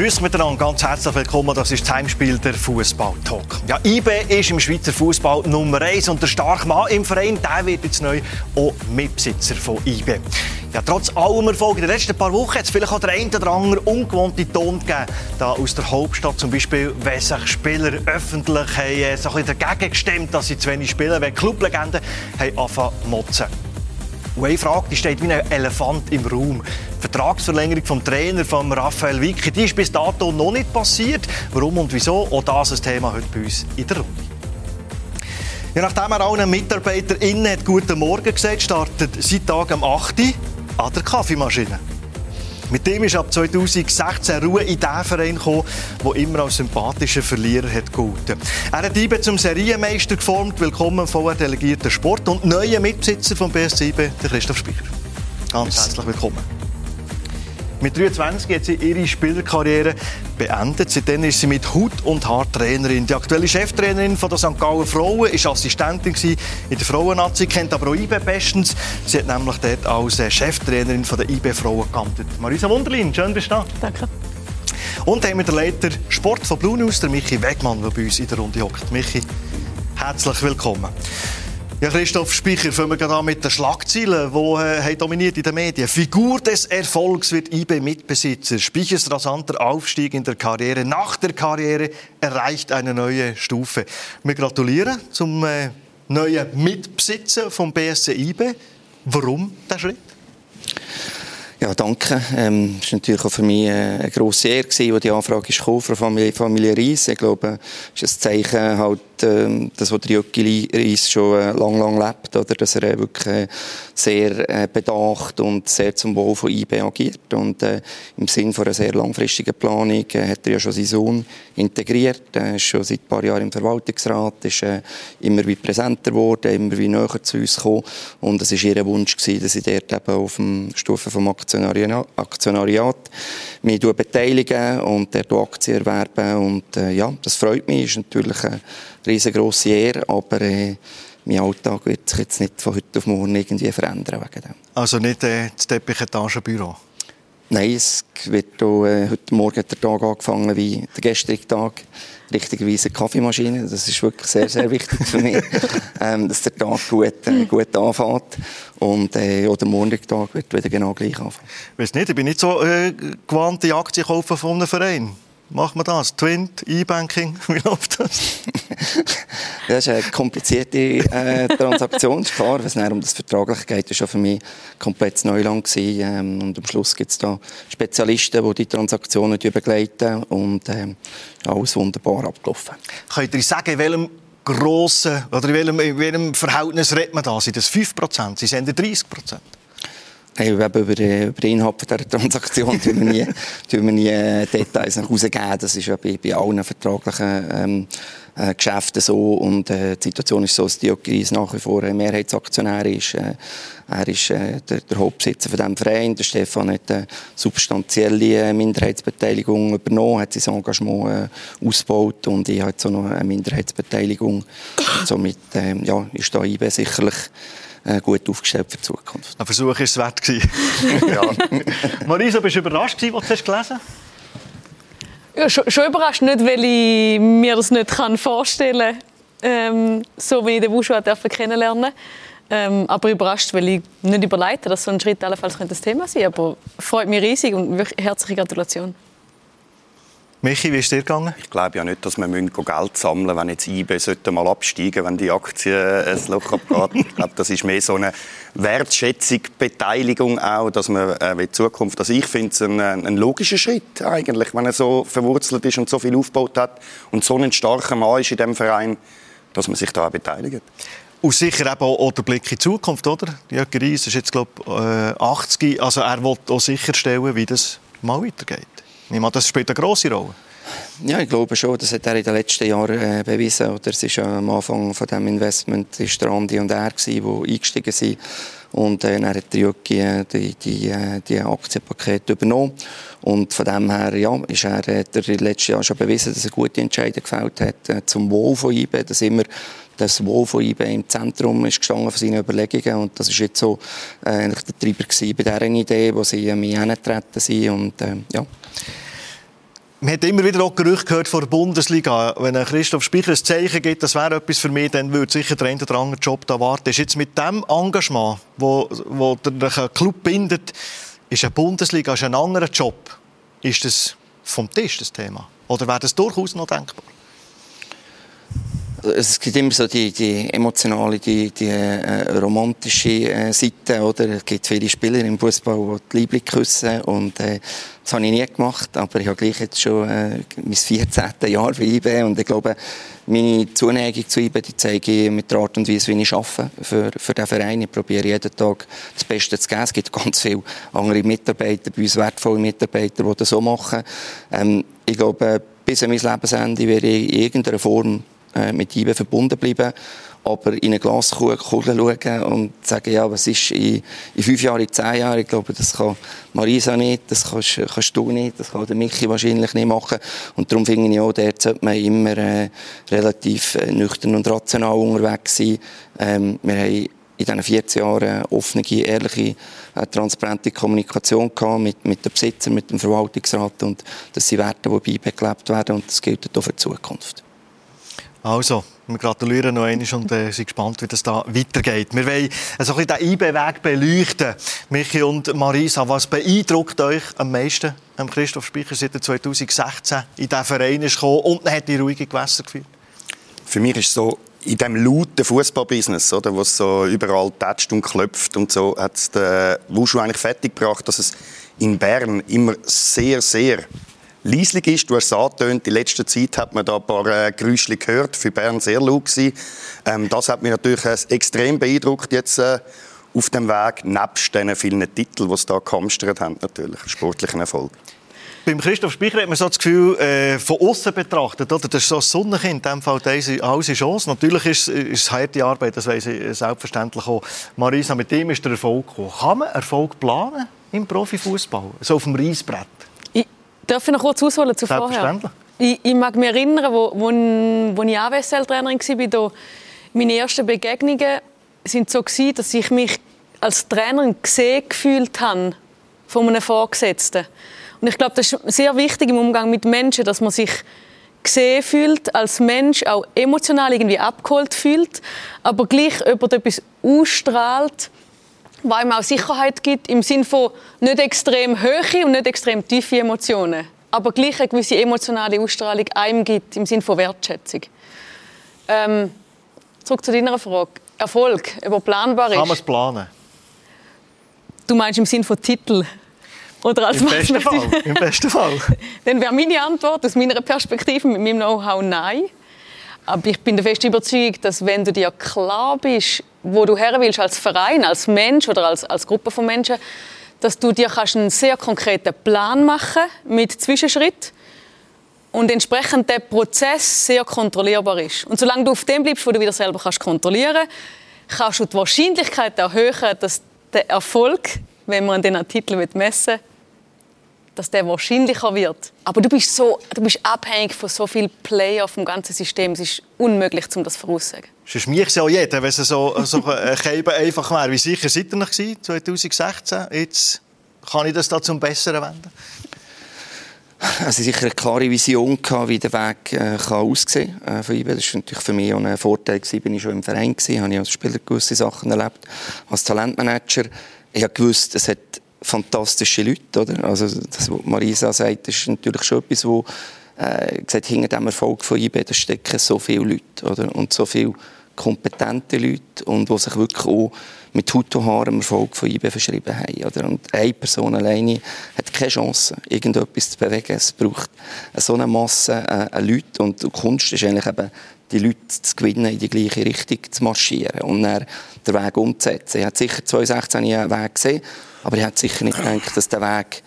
Grüß miteinander, ganz herzlich willkommen. Das ist das Heimspiel der Fußball-Talk. Ja, IB ist im Schweizer Fußball Nummer 1 und der starke Mann im Verein, der wird jetzt neu auch Mitbesitzer von IB. Ja, trotz allem Erfolg in den letzten paar Wochen hat es vielleicht auch der ein oder andere ungewohnte Ton gegeben. Da aus der Hauptstadt zum Beispiel, wenn sich Spieler öffentlich haben, äh, so ein dagegen gestimmt, dass sie zu wenig spielen, wenn Clublegenden haben angefangen zu motzen. Und eine Frage die steht wie ein Elefant im Raum. Die Vertragsverlängerung vom Trainer von Raphael Vicky, die ist bis dato noch nicht passiert. Warum und wieso? Auch das ist ein Thema heute bei uns in der Runde. Ja, nachdem er allen MitarbeiterInnen hat Guten Morgen gesagt, startet seit Tag am 8. Uhr an der Kaffeemaschine. Mit dem ist ab 2016 Ruhe in den Verein gekommen, der immer als sympathischer Verlierer hat gehalten. Er hat IBE zum Serienmeister geformt. Willkommen vorher delegierter Sport und neuer Mitbesitzer vom BSC IBE, der Christoph Speicher. Ganz herzlich willkommen. Mit 23 hat sie ihre Spielerkarriere beendet. Seitdem ist sie mit Hut und Haar Trainerin. Die aktuelle Cheftrainerin von der St. Gallen Frauen ist Assistentin in der Frauennazi, kennt aber auch IB bestens. Sie hat nämlich dort als äh, Cheftrainerin von der IB Frauen geamtet. Marisa Wunderlin, schön bist du da. Danke. Und haben wir den Leiter Sport von Blue News, der Michi Wegmann, der bei uns in der Runde hockt. Michi, herzlich willkommen. Ja, Christoph Speicher, fangen wir gerade an mit den Schlagzeilen, die äh, dominiert in den Medien. Figur des Erfolgs wird IB-Mitbesitzer. Speichers rasanter Aufstieg in der Karriere. Nach der Karriere erreicht eine neue Stufe. Wir gratulieren zum äh, neuen Mitbesitzer vom BSC IB. Warum der Schritt? Ja, danke. Ähm, war natürlich auch für mich äh, eine grosse Ehre, als die Anfrage ist von Familie, Familie Reis. Ich glaube, es ist ein Zeichen, halt, äh, dass der Jöcki Reis schon äh, lang, lang lebt, oder? dass er äh, wirklich äh, sehr bedacht und sehr zum Wohl von IB agiert. Und äh, im Sinne von einer sehr langfristigen Planung äh, hat er ja schon seinen Sohn integriert. Er ist schon seit ein paar Jahren im Verwaltungsrat, ist äh, immer wie präsenter geworden, immer wie näher zu uns gekommen. Und es war ihr Wunsch, gewesen, dass ich dort eben auf dem Stufe vom Aktionariat, Aktionariat mich beteiligen und dort Aktien erwerben. Und äh, ja, das freut mich, ist natürlich eine riesengroße Ehre, aber äh, mein Alltag wird sich jetzt nicht von heute auf morgen irgendwie verändern wegen dem. Also nicht äh, das Teppich-Etagenbüro? Nein, es wird auch, äh, heute Morgen hat der Tag angefangen wie der gestrige Tag. Richtigerweise Kaffeemaschine. Das ist wirklich sehr, sehr wichtig für mich, ähm, dass der Tag gut, äh, gut anfängt. Und äh, auch der Montag wird wieder genau gleich anfangen. Ich weiß nicht, ich bin nicht so äh, gewandt, die Aktien kaufen von einem Verein. Macht man das? Twint, E-Banking, wie läuft das? das ist eine komplizierte äh, Transaktion, ist klar. Wenn es um das Vertragliche geht, war schon für mich komplett Neuland. Gewesen. Ähm, und am Schluss gibt es da Spezialisten, die die Transaktionen begleiten und ähm, alles wunderbar abgelaufen. Könnt ihr sagen, in welchem grossen, oder in welchem, in welchem Verhältnis redet man da? Sind das 5%? Sind es 30%? Hey, über, über den Inhalt dieser Transaktion tun wir nie, tun wir nie äh, Details nach rausgeben. Das ist ja bei, bei allen vertraglichen ähm, äh, Geschäften so. Und äh, die Situation ist so, dass Diogenes nach wie vor ein Mehrheitsaktionär ist. Äh, er ist äh, der, der, Hauptbesitzer von diesem Verein. Der Stefan hat eine substanzielle äh, Minderheitsbeteiligung übernommen, hat sein Engagement äh, ausgebaut und ich habe jetzt auch noch eine Minderheitsbeteiligung. somit ähm, ja, ist da IB sicherlich gut aufgestellt für die Zukunft. Ein Versuch war es wert. ja. Marisa, bist du überrascht, als du es gelesen hast? Ja, schon, schon, überrascht, nicht, weil ich mir das nicht kann vorstellen kann, ähm, so wie ich den Wushu kennenlernen ähm, aber überrascht, weil ich nicht überleite, dass so ein Schritt allenfalls das Thema sein könnte. Aber freut mich riesig und wirklich herzliche Gratulation. Michi, wie ist dir gegangen? Ich glaube ja nicht, dass wir Geld sammeln müssen, wenn jetzt IB sollte mal absteigen wenn die Aktie äh, ein Loch abgeht. ich glaube, das ist mehr so eine Wertschätzung, Beteiligung auch, dass man äh, in Zukunft, also ich finde es ein, ein logischer Schritt eigentlich, wenn er so verwurzelt ist und so viel aufgebaut hat und so ein starker Mann ist in dem Verein, dass man sich da auch beteiligt. Und sicher eben auch der Blick in die Zukunft, oder? Jörg Reis ist jetzt, glaube ich, 80. Also er will auch sicherstellen, wie das mal weitergeht. Meine, das spielt eine grosse Rolle. Ja, ich glaube schon. Das hat er in den letzten Jahren äh, bewiesen. Oder es ist ja am Anfang von dem Investment ist Andi und er die eingestiegen sind. Und äh, dann hat Jöcki äh, die, die, äh, die Aktienpakete übernommen. Und von dem her, ja, ist er, hat er letzten Jahr schon bewiesen, dass er gute Entscheidungen gefällt hat äh, zum Wohl von IBE, dass immer das Wohl von IBE im Zentrum ist gestanden von seinen Überlegungen und das ist jetzt so äh, der Treiber bei dieser Idee, wo sie äh, mich hingetreten sind und äh, ja. man hat immer wieder auch Gerüchte gehört von der Bundesliga. Wenn Christoph Speicher ein Zeichen gibt, das wäre etwas für mich, dann würde sicher der eine oder andere Job da warten. Ist jetzt mit dem Engagement, wo, wo der Club bindet, ist eine Bundesliga ist ein anderer Job. Ist das vom Tisch, das Thema? Oder wäre das durchaus noch denkbar? Es gibt immer so die, die emotionale, die, die äh, romantische äh, Seite, oder? Es gibt viele Spieler im Fußball, die die Liebling küssen und äh, das habe ich nie gemacht, aber ich habe gleich jetzt schon äh, mein 14. Jahr bei IB und ich glaube, meine Zuneigung zu IB, die zeige ich mit der Art und Weise, wie ich arbeite für, für den Verein. Ich probiere jeden Tag das Beste zu geben. Es gibt ganz viele andere Mitarbeiter, bei uns wertvolle Mitarbeiter, die das so machen. Ähm, ich glaube, bis an mein Lebensende werde ich in irgendeiner Form mit IBE verbunden bleiben, aber in eine Glaskugel schauen und sagen, ja, was ist in, in fünf Jahren, in zehn Jahren, ich glaube, das kann Marisa nicht, das kannst, kannst du nicht, das kann der Michi wahrscheinlich nicht machen und darum finde ich auch, dort sollte man immer äh, relativ äh, nüchtern und rational unterwegs sein. Ähm, wir haben in diesen 14 Jahren offene, ehrliche, äh, transparente Kommunikation gehabt mit, mit den Besitzern, mit dem Verwaltungsrat und das sind Werte, die bei gelebt werden und das gilt auch für die Zukunft. Also, wir gratulieren noch einmal und äh, sind gespannt, wie das da weitergeht. Wir wollen also ein bisschen den IB-Weg beleuchten. Michi und Marisa, was beeindruckt euch am meisten am Christoph Speicher seit er 2016 in diesen Verein ist gekommen und hat die ruhige Gewässer geführt? Für mich ist es so, in diesem lauten Fußballbusiness, oder, wo es so überall tätscht und klopft und so, hat es den Wushu eigentlich fertiggebracht, dass es in Bern immer sehr, sehr leislich ist. Du hast es angetönt, in letzter Zeit hat man da ein paar äh, Geräusche gehört, für Bern sehr laut ähm, Das hat mich natürlich äh, extrem beeindruckt jetzt äh, auf dem Weg, nebst den vielen Titeln, die es da gehamstert haben, natürlich, sportlichen Erfolg. Beim Christoph Speicher hat man so das Gefühl, äh, von außen betrachtet, oder? das ist so ein Sonnenkind, in dem Fall diese alles Chance. Natürlich ist, ist es harte Arbeit, das weiss ich selbstverständlich auch. Marisa, mit dem ist der Erfolg gekommen. Kann man Erfolg planen im Profifußball, so auf dem Reisbrett? Darf ich noch kurz ausholen zu vorher? Ich, ich mag mich erinnern, wo, wo, wo ich AWSL-Trainerin war, da, meine ersten Begegnungen sind so gewesen, dass ich mich als Trainerin gesehen gefühlt habe von einem Vorgesetzten. Und ich glaube, das ist sehr wichtig im Umgang mit Menschen, dass man sich gesehen fühlt, als Mensch auch emotional irgendwie abgeholt fühlt, aber gleich jemand etwas ausstrahlt, was ihm auch Sicherheit gibt, im Sinne von nicht extrem hohe und nicht extrem tiefe Emotionen, aber gleich eine gewisse emotionale Ausstrahlung einem gibt, im Sinne von Wertschätzung. Ähm, zurück zu deiner Frage. Erfolg, ob planbar ist. Kann man es planen? Du meinst im Sinne von Titel? Oder als Im, besten Fall. Im besten Fall. Dann wäre meine Antwort aus meiner Perspektive mit meinem Know-how nein. Aber ich bin der festen Überzeugung, dass wenn du dir klar bist, wo du her willst als Verein, als Mensch oder als, als Gruppe von Menschen, dass du dir kannst einen sehr konkreten Plan machen mit Zwischenschritt und entsprechend der Prozess sehr kontrollierbar ist. Und solange du auf dem bleibst, wo du wieder selber kannst kontrollieren, kannst du die Wahrscheinlichkeit erhöhen, dass der Erfolg, wenn man den Titel messen will, dass der wahrscheinlicher wird. Aber du bist, so, du bist abhängig von so vielen Playern vom ganzen System. Es ist unmöglich, um das vorauszusagen. Sonst mich ja jeder, wenn es so, so ein einfach wäre. Wie sicher seid ihr noch 2016? Jetzt kann ich das da zum Besseren wenden? Also sicher eine klare Vision gehabt, wie der Weg äh, kann aussehen kann. Äh, das war natürlich für mich auch ein Vorteil. Ich war schon im Verein, gewesen, habe ich als Spieler gewisse Sachen erlebt. Als Talentmanager ich habe gewusst, es hat fantastische Leute. Oder? Also das, was Marisa sagt, ist natürlich schon etwas, wo äh, gesagt, hinter dem Erfolg von IB da stecken so viele Leute oder? und so viele kompetente Leute und die sich wirklich auch mit Hut und Haar Erfolg von IB verschrieben haben. Oder? Und eine Person alleine hat keine Chance, irgendetwas zu bewegen. Es braucht so eine Masse äh, an Leuten und die Kunst ist eigentlich eben, die Leute zu gewinnen, in die gleiche Richtung zu marschieren und dann den Weg umzusetzen. Ich habe sicher 2016 einen Weg gesehen, aber ich hätte sicher nicht gedacht, dass der Weg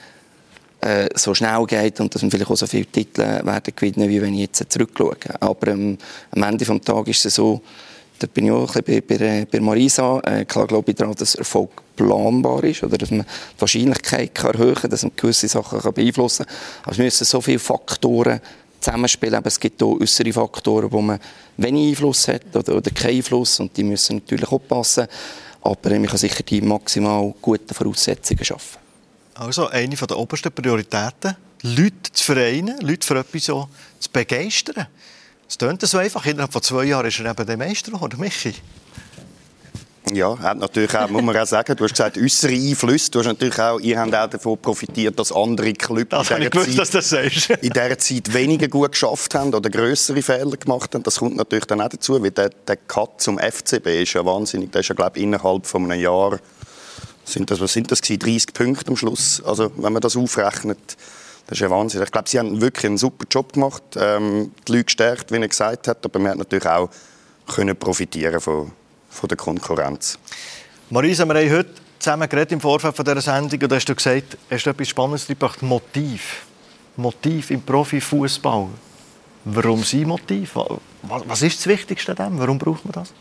äh, so schnell geht und dass wir vielleicht auch so viele Titel werden gewinnen, wie wenn ich jetzt zurückschaue. Aber ähm, am Ende des Tages ist es so, da bin ich auch ein bisschen bei, bei, bei Marisa. Äh, klar glaube ich daran, dass Erfolg planbar ist oder dass man die Wahrscheinlichkeit kann erhöhen kann, dass man gewisse Sachen kann beeinflussen kann. Aber es müssen so viele Faktoren zusammenspielen. Aber es gibt auch äußere Faktoren, wo man wenig Einfluss hat oder, oder keinen Einfluss und die müssen natürlich auch passen. Aber man kann sicher die maximal guten Voraussetzungen schaffen. Also eine der obersten Prioritäten Leute zu vereinen, Leute für etwas so zu begeistern. Es tönt so einfach. Innerhalb von zwei Jahren ist er eben der Meister geworden, Michi. Ja, hat natürlich auch, muss man auch sagen, du hast gesagt, äußere Einflüsse. Du hast natürlich auch, ihr habt auch davon profitiert, dass andere Clubs das in, dieser gewusst, Zeit, das in dieser Zeit weniger gut geschafft haben oder größere Fehler gemacht haben. Das kommt natürlich dann auch dazu, weil der, der Cut zum FCB ist ja wahnsinnig. Der ist ja, glaube ich, innerhalb von einem Jahr, sind das, was sind das gewesen, 30 Punkte am Schluss. Also, wenn man das aufrechnet, das ist ja Wahnsinn. Ich glaube, sie haben wirklich einen super Job gemacht, ähm, die Leute gestärkt, wie er gesagt hat, aber man hat natürlich auch können profitieren von von der Konkurrenz. Marisa, wir haben heute zusammen geredet im Vorfeld von dieser Sendung und hast du gesagt, hast du etwas Spannendes gebracht, Motiv. Motiv im Profifußball. Warum sein Motiv? Was ist das Wichtigste an dem? Warum braucht man das?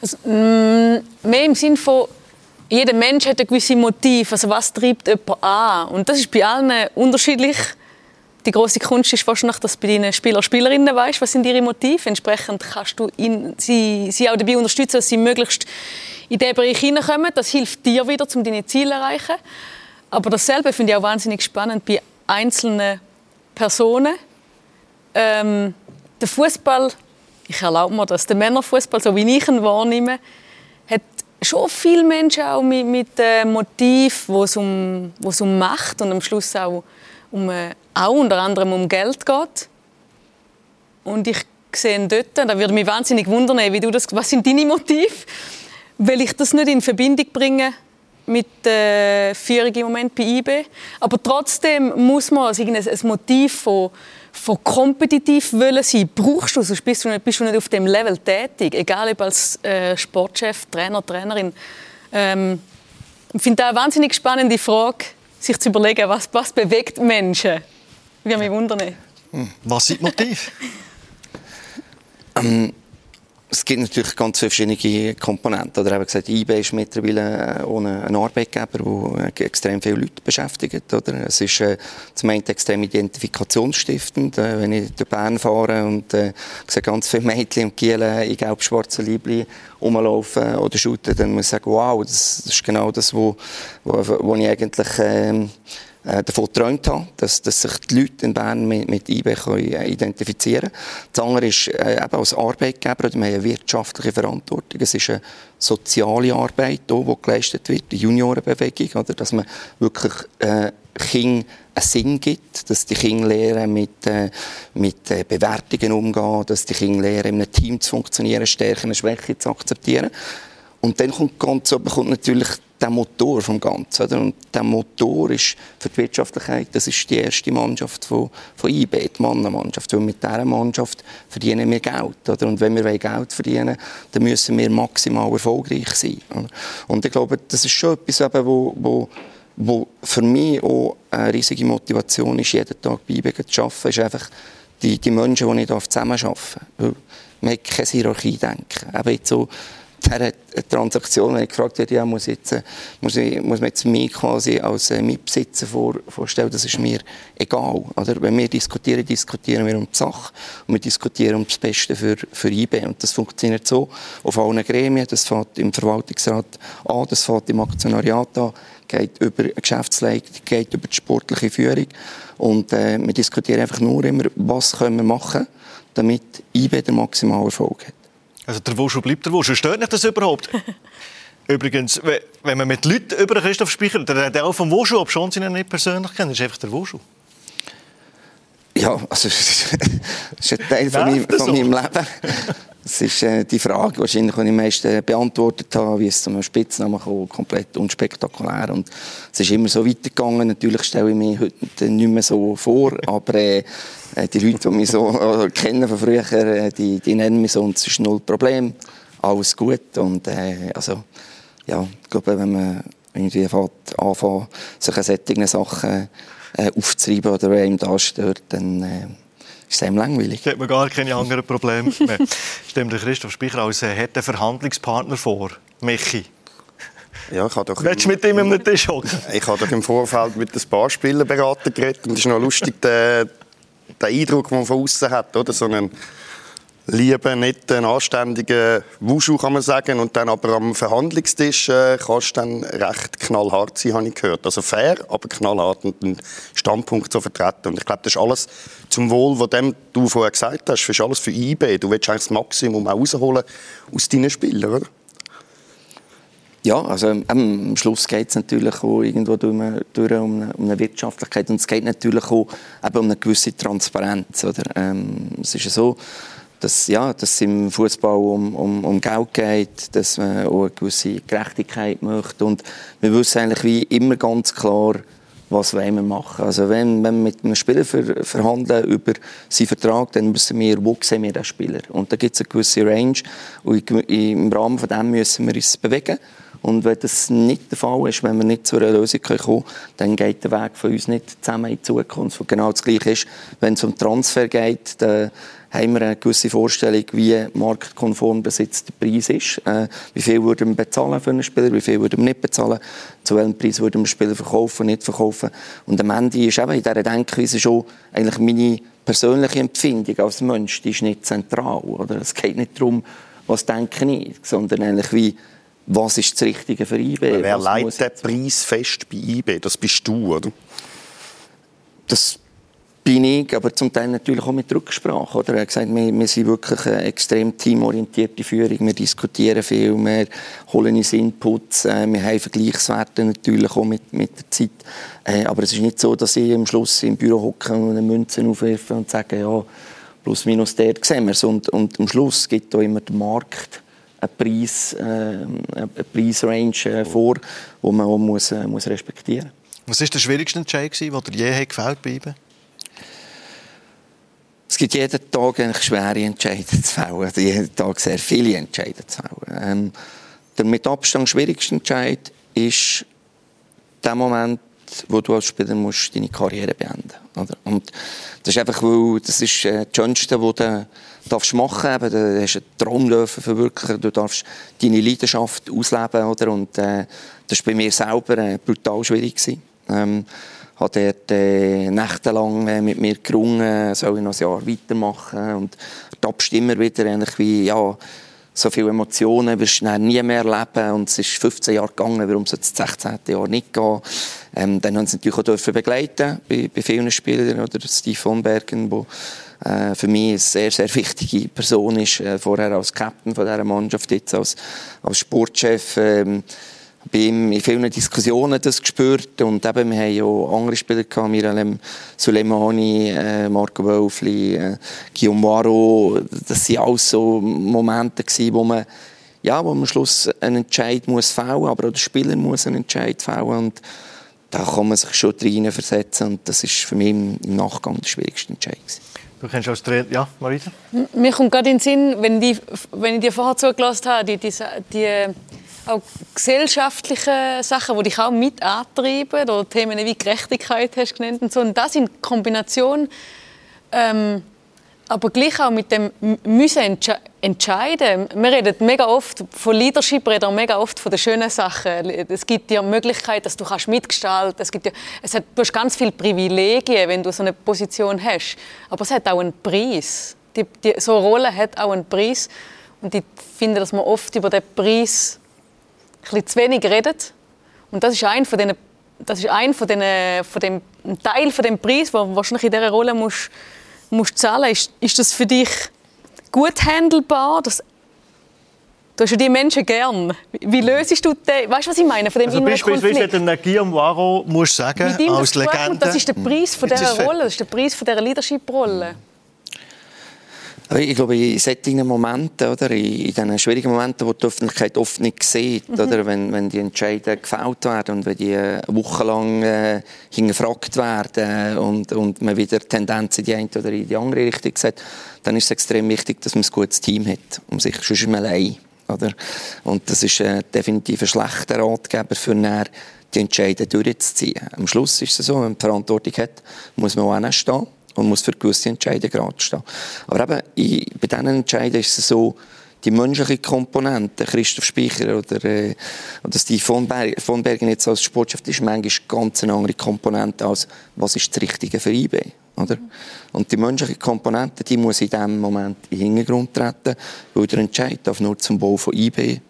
Also, mm, mehr im Sinne von, jeder Mensch hat ein gewisses Motiv. Also was treibt jemanden an? Und das ist bei allen unterschiedlich die große Kunst ist wahrscheinlich, dass du bei deinen Spieler Spielerinnen weißt, was sind ihre Motive. Entsprechend kannst du ihn, sie, sie auch dabei unterstützen, dass sie möglichst in diesen Bereich hineinkommen. Das hilft dir wieder, um deine Ziele zu erreichen. Aber dasselbe finde ich auch wahnsinnig spannend bei einzelnen Personen. Ähm, der Fußball, ich erlaube mir das, der Männerfußball, so wie ich ihn wahrnehme, hat schon viele Menschen auch mit, mit äh, Motiv, wo es um, um Macht und am Schluss auch um, äh, auch unter anderem um Geld geht. Und ich sehe dort, da würde mich wahnsinnig wundern, wie du das, was sind deine Motive? Weil ich das nicht in Verbindung bringe mit der äh, Führung im Moment bei IB. Aber trotzdem muss man also ein Motiv von, von kompetitiv wollen sein. Brauchst du, sonst bist du, nicht, bist du nicht auf dem Level tätig. Egal ob als äh, Sportchef, Trainer, Trainerin. Ähm, ich finde das eine wahnsinnig spannende Frage sich zu überlegen, was, was bewegt Menschen. Ich würde mich wundern. Was sind die Motive? ähm, es gibt natürlich ganz verschiedene Komponenten. Oder eben gesagt, eBay ist mittlerweile äh, ein Arbeitgeber, der extrem viele Leute beschäftigt. Oder? Es ist äh, zum einen extrem identifikationsstiftend. Äh, wenn ich durch Bern fahre und äh, sehe ganz viele Mädchen und Kielen in gelb-schwarzen Liebli rumlaufen oder shooten, dann muss ich sagen, wow, das, das ist genau das, wo, wo, wo ich eigentlich... Äh, äh, davon geträumt habe, dass, dass sich die Leute in Bern mit, mit IB können äh, identifizieren können. Das andere ist äh, eben als Arbeitgeber, wir haben eine wirtschaftliche Verantwortung. Es ist eine soziale Arbeit, die, die geleistet wird, die Juniorenbewegung, oder, dass man wirklich äh, Kindern einen Sinn gibt, dass die Kinder lernen, mit, äh, mit äh, Bewertungen umgehen, dass die Kinder lernen, in einem Team zu funktionieren, Stärken und Schwächen zu akzeptieren. Und dann kommt, ganz, kommt natürlich der Motor vom Ganzen. Oder? Und der Motor ist für die Wirtschaftlichkeit, das ist die erste Mannschaft von, von IB, die Mannenmannschaft. Weil mit dieser Mannschaft verdienen wir Geld. Oder? Und wenn wir Geld verdienen dann müssen wir maximal erfolgreich sein. Oder? Und ich glaube, das ist schon etwas, wo, wo, wo für mich auch eine riesige Motivation ist, jeden Tag bei IB zu arbeiten, ist einfach die, die Menschen, die ich zusammen arbeite. Man hat keine Hierarchie-Denken. Eben so, dieser Transaktion, wenn ich gefragt werde, ja, muss, jetzt, äh, muss, ich, muss man jetzt mich quasi als äh, Mitbesitzer vor, vorstellen, das ist mir egal. Oder? Wenn wir diskutieren, diskutieren wir um die Sache und wir diskutieren um das Beste für, für IB. Und das funktioniert so auf allen Gremien, das fängt im Verwaltungsrat an, das fängt im Aktionariat an, geht über Geschäftsleitung, geht über die sportliche Führung und äh, wir diskutieren einfach nur immer, was können wir machen, damit IB den maximalen Erfolg hat. Also der Wuschel bleibt der Wuschel. Stört nicht das überhaupt? Übrigens, wenn man mit Leuten über Christoph Speicher, der, der auch vom Wuschel, ob schon sie ihn nicht persönlich kennen, ist einfach der Wuschel. Ja, also das ist ein Teil von, meinem, von meinem Leben. Das ist äh, die Frage, wahrscheinlich, die ich am meisten beantwortet habe, wie es zu einem Spitznamen kam, komplett unspektakulär. Und es ist immer so weitergegangen. Natürlich stelle ich mich heute nicht mehr so vor, aber äh, äh die Leute, die mich so äh, kennen von früher, äh, die, die nennen mich so und es ist null Problem. Alles gut. Und äh, also, ja, ich glaube, wenn man irgendwie anfängt, solche solche Sachen äh, aufzutreiben oder wer ihm da stört, dann ist einem langweilig. Da hat man gar keine anderen Probleme mehr. Stimmt der Christoph Speicher als äh, harten Verhandlungspartner vor, Michi? Ja, ich habe doch Willst du mit ihm am Tisch hocken? Ich habe doch im Vorfeld mit ein paar Spielerberatern geredet und es ist noch lustig, der, der Eindruck, den man von außen hat, oder? So einen lieber nicht einen anständigen Wuschu, kann man sagen, und dann aber am Verhandlungstisch äh, kannst du dann recht knallhart sein, habe ich gehört. Also fair, aber knallhart und einen Standpunkt zu vertreten. Und ich glaube, das ist alles zum Wohl, was dem du vorher gesagt hast, das ist alles für IB. Du willst eigentlich das Maximum auch rausholen aus deinen Spielern, oder? Ja, also ähm, am Schluss geht es natürlich auch irgendwo durch, durch um, eine, um, eine, Wirtschaftlichkeit und es geht natürlich auch um eine gewisse Transparenz. Oder? Ähm, es ist ja so, dass, ja, dass es im Fußball um, um, um Geld geht, dass man auch eine gewisse Gerechtigkeit möchte und wir wissen eigentlich wie immer ganz klar, was wir machen. Also wenn, wenn wir mit einem Spieler ver, verhandeln über seinen Vertrag, dann müssen wir, wo sehen wir den Spieler? Und da gibt es eine gewisse Range und im Rahmen von dem müssen wir uns bewegen. Und wenn das nicht der Fall ist, wenn wir nicht zu einer Lösung kommen dann geht der Weg von uns nicht zusammen in die Zukunft. Und genau das Gleiche ist, wenn es um Transfer geht, dann haben wir eine gewisse Vorstellung, wie marktkonform das jetzt der Preis ist. Äh, wie viel würden wir bezahlen für einen Spieler, wie viel würden wir nicht bezahlen, zu welchem Preis würden wir einen Spieler verkaufen, nicht verkaufen. Und am Ende ist eben in dieser Denkweise schon eigentlich meine persönliche Empfindung als Mensch, die ist nicht zentral. Oder? Es geht nicht darum, was denke ich, sondern eigentlich wie was ist das Richtige für IB? Wer leitet den Preis fest bei IB? Das bist du, oder? Das bin ich, aber zum Teil natürlich auch mit Rücksprache. Oder? Er hat gesagt, wir, wir sind wirklich eine extrem teamorientierte Führung. Wir diskutieren viel, wir holen uns Inputs, äh, wir haben Vergleichswerte natürlich auch mit, mit der Zeit. Äh, aber es ist nicht so, dass ich am Schluss im Büro hocke und eine Münze aufwerfe und sage, ja, plus minus der sehen wir es. Und, und am Schluss gibt da immer der Markt eine, Preis, äh, eine Preisrange vor, die man auch muss, äh, muss respektieren muss. Was war der schwierigste Entscheid, den dir je gefällt bei IBE? Es gibt jeden Tag eigentlich schwere Entscheidungen zu fällen, jeden Tag sehr viele Entscheidungen zu fällen. Ähm, der mit Abstand schwierigste Entscheid ist der Moment, wo du als Spieler musst deine Karriere beenden musst. Und das ist einfach, weil das ist äh, das Schönste, was du darfst machen darfst. Du hast einen Traum verwirklichen, du darfst deine Leidenschaft ausleben. Oder? Und äh, das war bei mir selber äh, brutal schwierig. Ähm, hat dort äh, nächtelang äh, mit mir gerungen, soll ich noch ein Jahr weitermachen. Und tappst immer wieder eigentlich wie, ja, so viele Emotionen wirst du nie mehr erleben. Und es ist 15 Jahre gegangen, warum soll es das 16. Jahr nicht gehen? Ähm, dann haben sie natürlich auch dürfen begleiten bei, bei vielen Spielern, oder Steve von Bergen, wo äh, für mich eine sehr, sehr wichtige Person ist, äh, vorher als Captain von dieser Mannschaft, jetzt als, als Sportchef. Ähm, ihm in vielen Diskussionen das gespürt. Und eben, wir haben ja auch andere Spieler gehabt, Miralem Suleimani, äh, Marco Wölfli, äh, Guillaume Waro, das waren alles so Momente gewesen, wo man ja, wo man am Schluss einen Entscheid muss fällen, aber auch der Spieler muss einen Entscheid fällen. Und da kann man sich schon versetzen. Und das ist für mich im Nachgang der schwierigste Entscheid gewesen. Du kennst als Trainer, ja, Marisa? Mir kommt gerade in den Sinn, wenn, die, wenn ich dir vorher zugelassen habe, die, die, die auch gesellschaftliche Sachen, die dich auch mit antreiben, oder Themen wie Gerechtigkeit hast du genannt und so. Und das in Kombination, ähm, aber gleich auch mit dem müssen entsche entscheiden. Wir reden mega oft von Leadership, reden mega oft von den schönen Sachen. Es gibt die Möglichkeit, dass du kannst mitgestalten. Es gibt dir, es hat, du hast ganz viele Privilegien, wenn du so eine Position hast. Aber es hat auch einen Preis. Die, die, so eine Rolle hat auch einen Preis. Und ich finde, dass man oft über den Preis bisschen zu wenig redet. Und das ist ein von den, das ist ein von den, von dem ein Teil von dem Preis, den du wahrscheinlich in dieser Rolle musst, musst zahlen. Ist, ist das für dich gut handelbar? Das Du hast ja die Menschen gern. Wie löst du den? Weißt du, was ich meine? Von dem also beispielsweise den Guillaume Waro musst sagen, als Legende. Das ist der Preis von dieser Rolle, das ist der Preis von dieser Leadership-Rolle. Ich glaube, in solchen Momenten, oder, in diesen schwierigen Momenten, wo die Öffentlichkeit oft nicht sieht, mhm. oder, wenn, wenn die Entscheidungen gefällt werden und wenn die wochenlang äh, hingefragt werden und, und man wieder Tendenzen in die eine oder in die andere Richtung sieht, dann ist es extrem wichtig, dass man ein gutes Team hat, um sich sonst ist man allein. Oder? Und das ist äh, definitiv ein schlechter Ratgeber für näher die Entscheidungen durchzuziehen. Am Schluss ist es so, wenn man Verantwortung hat, muss man auch hinstehen und muss für gewisse Entscheidungen gerade stehen. Aber eben, bei diesen Entscheidungen ist es so, die menschliche Komponente, Christoph Speicher oder, äh, oder Steve von, Berg, von Bergen jetzt als Sportchef, ist manchmal ganz eine andere Komponente als was ist das Richtige für IB. Oder? Und die menschliche Komponente, die muss in diesem Moment in den Hintergrund treten, weil der Entscheid darf nur zum Bau von IB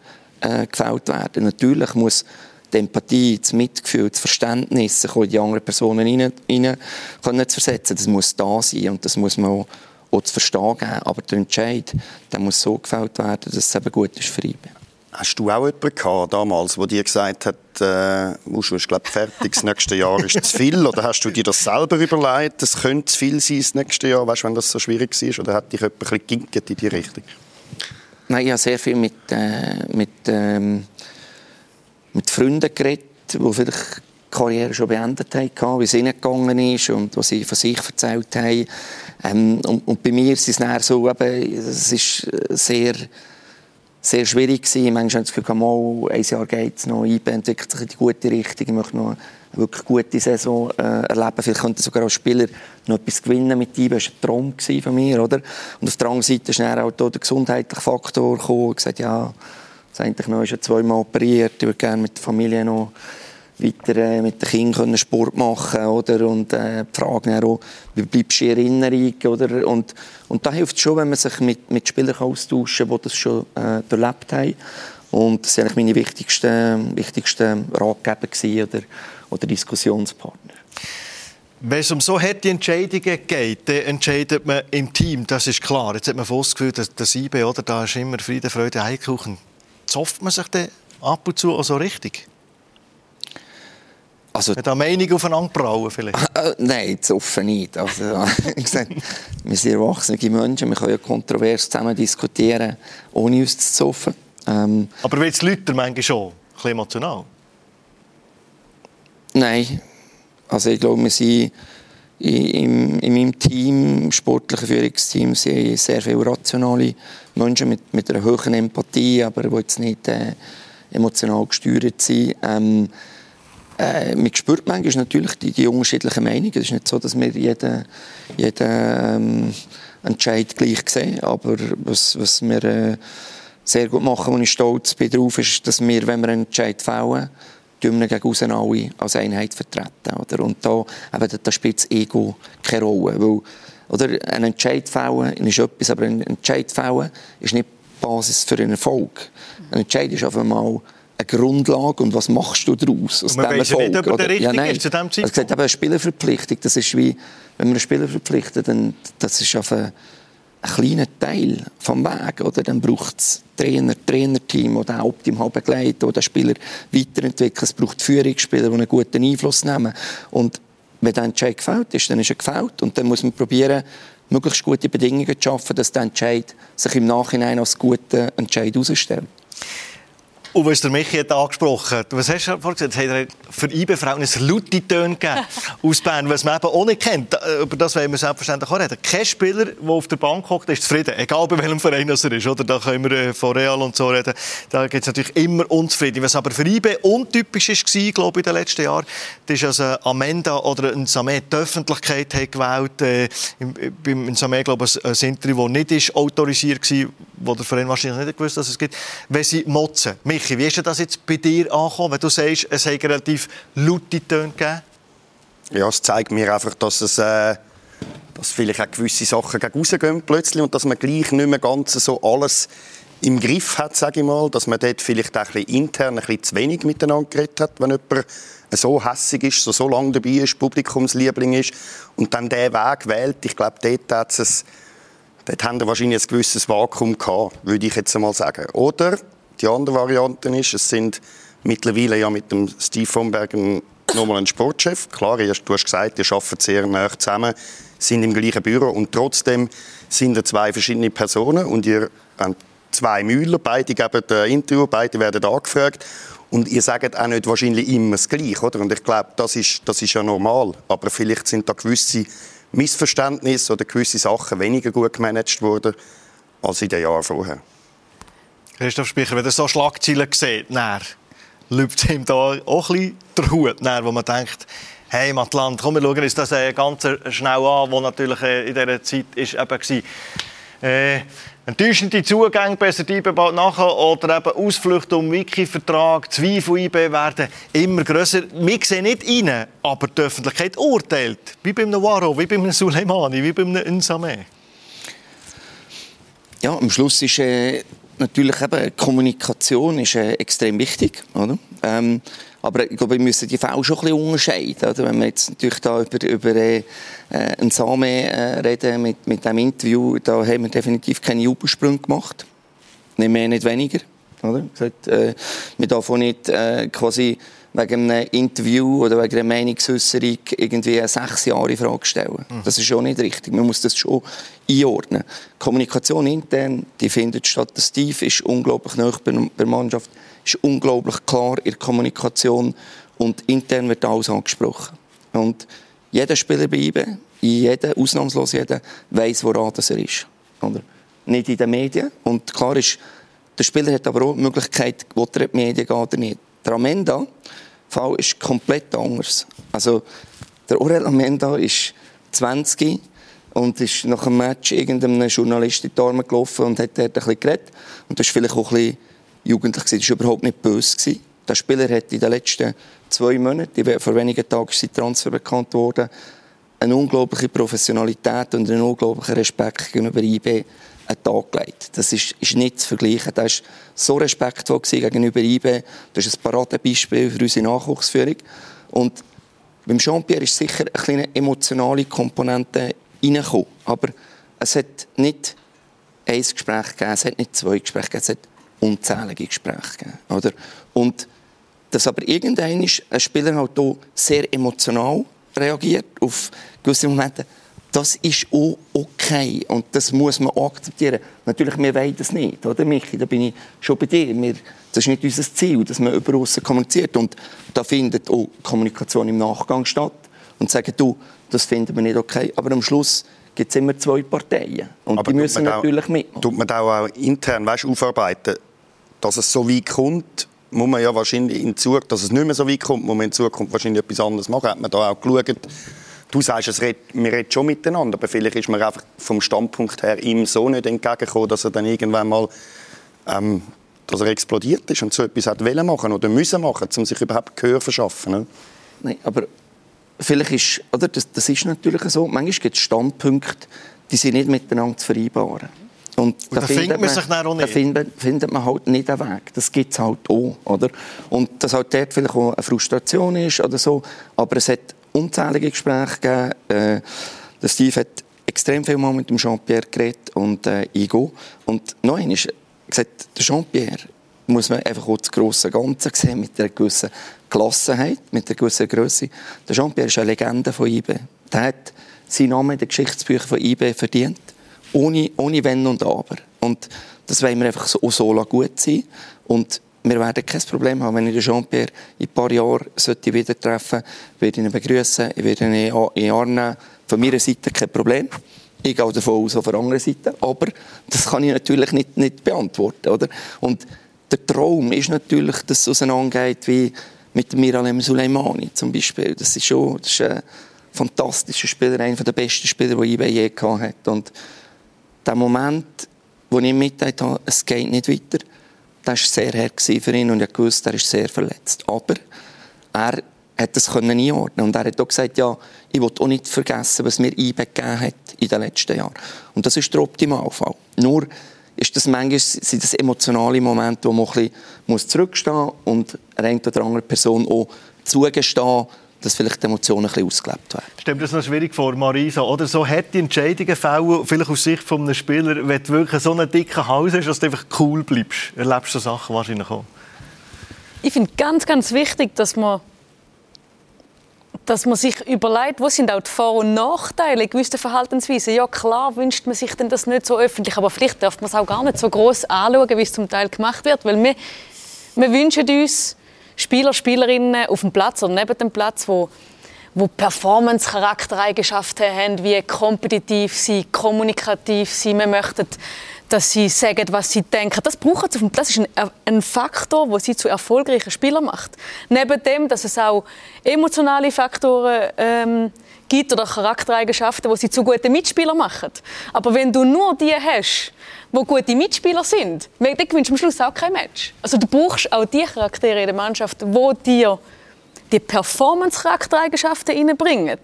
äh, gefällt werden. Natürlich muss die Empathie, das Mitgefühl, das Verständnis, sich in die anderen Personen rein, rein können zu versetzen, das muss da sein und das muss man auch, auch zu verstehen geben. Aber der Entscheid, der muss so gefällt werden, dass es eben gut ist für ihn. Hast du auch jemanden gehabt, damals, der dir gesagt hat, äh, musst du, glaube fertig, das nächste Jahr ist zu viel? Oder hast du dir das selber überlegt, es könnte zu viel sein das nächste Jahr, weißt, wenn das so schwierig ist? Oder hat dich jemand ein bisschen in die Richtung? Nein, ich habe sehr viel mit, äh, mit ähm, mit Freunden geredet, die vielleicht die Karriere schon beendet haben, wie es ihnen gegangen ist und was sie von sich erzählt haben. Ähm, und, und, bei mir ist es dann so, eben, es ist sehr, sehr schwierig gewesen. Manchmal habe ich das Gefühl, mal, ein Jahr geht es noch, IB entwickelt sich in die gute Richtung, ich möchte noch eine wirklich gute Saison äh, erleben. Vielleicht könnte sogar als Spieler noch etwas gewinnen mit IBE. Das war ein Traum von mir, oder? Und auf der anderen Seite ist dann auch der gesundheitliche Faktor gekommen. Gesagt, ja, das eigentlich noch ist zweimal operiert. Ich würde gerne mit der Familie noch weiter äh, mit den Kindern Sport machen oder und äh, die Frage auch, wie bleibst du in Erinnerung oder und und da hilft es schon, wenn man sich mit mit Spielern austauschen, kann, die das schon äh, erlebt haben und das waren meine wichtigsten wichtigsten Ratgeber oder oder Diskussionspartner. Wenn es um so harte Entscheidungen geht, dann entscheidet man im Team, das ist klar. Jetzt hat man das Gefühl, dass das IB, oder, da ist immer Friede, Freude, Eierkuchen zofft man sich dann ab und zu auch so richtig? Also, Mit der Meinung aufeinander brauen vielleicht? Äh, nein, zoffen nicht. Also, wir sind erwachsene Menschen, wir können ja kontrovers zusammen diskutieren, ohne uns zu zoffen. Ähm, Aber wird es Leute manchmal schon ein bisschen emotional? Nein. Also ich glaube, wir sind in, in meinem Team, sportlichen Führungsteam, sind sehr viele rationale Menschen mit, mit einer hohen Empathie, aber die jetzt nicht äh, emotional gesteuert sind. Ähm, äh, man spürt manchmal natürlich die, die unterschiedlichen Meinungen. Es ist nicht so, dass wir jeden, jeden ähm, Entscheid gleich sehen. Aber was, was wir äh, sehr gut machen, und ich stolz bin darauf, ist, dass wir, wenn wir einen Entscheid fällen, wir gegen außen alle als Einheit vertreten. Oder? Und da, eben, da spielt das Ego keine Rolle. Weil oder ein Entscheid fällen ist etwas, aber ein Entscheid fällen ist nicht die Basis für einen Erfolg. Ein Entscheid ist auf einmal eine Grundlage und was machst du daraus aus diesem Erfolg? Nicht, ob der ja, nein. ist zu diesem Zeitpunkt. Also gesagt, eine Spielerverpflichtung, das ist wie, wenn man einen Spieler verpflichtet, dann das ist auf kleinen Teil vom Weg. Oder? Dann braucht es Trainer, Trainerteam, das optimal begleitet, oder den Spieler weiterentwickelt. Es braucht Führungsspieler, die einen guten Einfluss nehmen. Und wenn der Entscheid gefällt ist, dann ist er gefällt. Und dann muss man probieren, möglichst gute Bedingungen zu schaffen, dass der Entscheid sich im Nachhinein als guter Entscheid herausstellt. Und was der Michi hat angesprochen hat, was hast du vorhin gesagt? Es hat für IB-Frauen ein laute Töne gegeben aus Bern, was man eben auch nicht kennt. Äh, über das wollen wir selbstverständlich auch reden. Kein Spieler, der auf der Bank hockt, ist zufrieden. Egal bei welchem Verein er ist. Oder? Da können wir äh, von Real und so reden. Da gibt es natürlich immer unzufrieden. Was aber für IB untypisch war, glaube ich, in den letzten Jahren, das ist, dass Amenda oder ein Samé die Öffentlichkeit hat gewählt äh, Beim Samé, glaube ich, ein Interview, das nicht ist autorisiert war, wo der Verein wahrscheinlich nicht gewusst dass es gibt, wenn sie motzen. Michi, wie ist das jetzt bei dir angekommen, wenn du sagst, es hat relativ laute Töne gegeben? Ja, es zeigt mir einfach, dass es... Äh dass vielleicht auch gewisse Sachen rausgehen plötzlich und dass man gleich nicht mehr ganz so alles im Griff hat, sage ich mal, dass man dort vielleicht auch ein bisschen intern ein bisschen zu wenig miteinander geredet hat, wenn jemand so hässig ist, so, so lange dabei ist, Publikumsliebling ist und dann diesen Weg wählt. Ich glaube, dort hat es dort haben wahrscheinlich ein gewisses Vakuum gehabt, würde ich jetzt einmal sagen. Oder die andere Variante ist, es sind mittlerweile ja mit dem Steve von Bergen nochmal ein Sportchef. Klar, du hast gesagt, ihr arbeitet sehr nah zusammen, sind im gleichen Büro und trotzdem sind da zwei verschiedene Personen und ihr habt zwei Müller, beide geben ein Interview, beide werden angefragt und ihr sagt auch nicht wahrscheinlich immer das Gleiche, oder? Und ich glaube, das ist, das ist ja normal, aber vielleicht sind da gewisse Missverständnisse oder gewisse Sachen weniger gut gemanagt worden als in den Jahren vorher. Christoph Speicher, wenn ihr so Schlagzeilen seht, dann läuft ihm da auch ein der Hut, wo man denkt, hey Matland, komm, wir schauen uns das äh, ganz schnell an, was natürlich äh, in dieser Zeit ist, eben war. Äh, enttäuschende Zugänge, besser die bald nachher, oder eben Ausflüchte um Wiki-Vertrag, Zweifel IB werden immer grösser. Wir sehen nicht rein, aber die Öffentlichkeit urteilt. Wie beim Waro, wie beim Suleimani, wie beim Nsame. Ja, am Schluss ist äh, natürlich eben Kommunikation ist, äh, extrem wichtig, oder? Ähm, aber ich glaube, wir müssen die Fälle schon ein bisschen unterscheiden. Oder? Wenn wir jetzt natürlich da über, über äh, einen Same äh, reden mit, mit diesem Interview, da haben wir definitiv keine Jubelsprünge gemacht. Nicht mehr, nicht weniger. Oder? Gesagt, äh, wir dürfen nicht äh, quasi wegen einem Interview oder wegen einer Meinungsäußerung irgendwie sechs Jahre Frage stellen. Mhm. Das ist schon nicht richtig. Man muss das schon einordnen. Kommunikation intern, die findet statt. Der Steve ist unglaublich nah bei der Mannschaft ist unglaublich klar in der Kommunikation und intern wird alles angesprochen. Und jeder Spieler bei IBE, jeder, ausnahmslos jeder, weiß, woran das er ist. Oder? Nicht in den Medien. Und klar ist, der Spieler hat aber auch die Möglichkeit, wo er in die Medien geht oder nicht. Der Amenda-Fall ist komplett anders. Also, der Aurel Amenda ist 20 und ist nach dem Match irgendeinem Journalist in die Arme gelaufen und hat dort ein bisschen geredet. Und das ist vielleicht auch ein bisschen jugendlich war, das war überhaupt nicht böse. Der Spieler hat in den letzten zwei Monaten, vor wenigen Tagen ist sein Transfer bekannt worden, eine unglaubliche Professionalität und einen unglaublichen Respekt gegenüber IB einen Tag gelegt. Das ist, ist nicht zu vergleichen. Er war so respektvoll gegenüber IB. Das ist ein Paradebeispiel für unsere Nachwuchsführung. Und beim Jean-Pierre ist sicher eine kleine emotionale Komponente reingekommen. Aber es hat nicht ein Gespräch gegeben, es hat nicht zwei Gespräche gegeben, es hat unzählige Gespräche gegeben. Oder? Und dass aber irgendein ein Spieler halt sehr emotional reagiert auf gewisse Momente, das ist auch okay und das muss man auch akzeptieren. Natürlich, wir wollen das nicht, oder Michi? Da bin ich schon bei dir. Wir, das ist nicht unser Ziel, dass man über außen kommuniziert und da findet auch Kommunikation im Nachgang statt und sagen, du, das finden wir nicht okay, aber am Schluss gibt es immer zwei Parteien. Und Aber die müssen natürlich mitmachen. Tut man auch intern weißt, aufarbeiten, dass es so weit kommt, muss man ja wahrscheinlich in Zukunft, dass es nicht mehr so weit kommt, muss man in Zukunft wahrscheinlich etwas anderes machen. Hat man da auch geschaut, du sagst, es red, wir reden schon miteinander, aber vielleicht ist man einfach vom Standpunkt her ihm so nicht entgegengekommen, dass er dann irgendwann mal ähm, dass er explodiert ist und so etwas hat wollen machen oder müssen machen, um sich überhaupt Gehör zu verschaffen. Ne? Nein, aber vielleicht ist, oder, das, das ist natürlich so, manchmal gibt es Standpunkte, die sind nicht miteinander zu vereinbaren. Und, und da, da findet man, sich dann auch nicht. Da findet, findet, man halt nicht einen Weg. Das gibt es halt auch. Oder? Und dass halt dort vielleicht auch eine Frustration ist oder so. Aber es hat unzählige Gespräche gegeben. Äh, Steve hat extrem viel Mal mit dem Jean-Pierre geredet und äh, Igo. Und noch einmal gesagt, der Jean-Pierre muss man einfach auch das grosse Ganze sehen, mit einer gewissen Gelassenheit, mit einer gewissen Größe. Der Jean-Pierre ist eine Legende von IB. Der hat seinen Namen in den Geschichtsbüchern von IB verdient, ohne, ohne Wenn und Aber. Und das wollen wir einfach so, so gut sein. Und wir werden kein Problem haben, wenn ich den Jean-Pierre in ein paar Jahren wieder treffen sollte, werde ich ihn begrüßen, ich werde ihn in nehmen. Von meiner Seite kein Problem. Ich gehe davon aus, auf der anderen Seite. Aber das kann ich natürlich nicht, nicht beantworten. Oder? Und der Traum ist natürlich, dass es auseinandergeht wie mit Miralem Suleimani zum Beispiel. Das ist schon das ist ein fantastischer Spieler, einer der besten Spieler, die IB je gehabt hat. Und der Moment, wo ich mitgeteilt habe, es geht nicht weiter, das war sehr hart für ihn und ich wusste, er ist sehr verletzt. Aber er hat das einordnen und er hat auch gesagt, ja, ich will auch nicht vergessen, was mir IBE gegeben hat in den letzten Jahren. Und das ist der Optimalfall. Nur ist das manchmal sind das emotionale Momente, wo man ein bisschen zurückstehen muss und einer oder anderen Person auch zugestehen dass vielleicht die Emotionen ein bisschen ausgelebt werden. Stimmt das noch schwierig vor, Marisa? Oder so hätte Entscheidungen fällen, vielleicht aus Sicht eines Spielers, wenn du wirklich so einen dicken Hals hast, dass du einfach cool bleibst? Erlebst du so Sachen wahrscheinlich auch? Ich finde ganz, ganz wichtig, dass man dass man sich überlegt, wo sind auch die Vor- und Nachteile gewisser Verhaltensweisen. Ja, klar wünscht man sich denn das nicht so öffentlich, aber vielleicht darf man es auch gar nicht so groß anschauen, wie es zum Teil gemacht wird, weil wir, wir wünschen uns Spieler, Spielerinnen auf dem Platz oder neben dem Platz, wo wo Performance-Charaktereigenschaften haben, wie kompetitiv sie, kommunikativ sie. Wir möchten dass sie sagen, was sie denken. Das brauchen sie. Das ist ein, ein Faktor, der sie zu erfolgreichen Spielern macht. Neben dem, dass es auch emotionale Faktoren ähm, gibt oder Charaktereigenschaften, die sie zu guten Mitspielern machen. Aber wenn du nur die hast, die gute Mitspieler sind, dann gewinnst du am Schluss auch kein Match. Also du brauchst auch die Charaktere in der Mannschaft, die dir die Performance-Charaktereigenschaften reinbringen.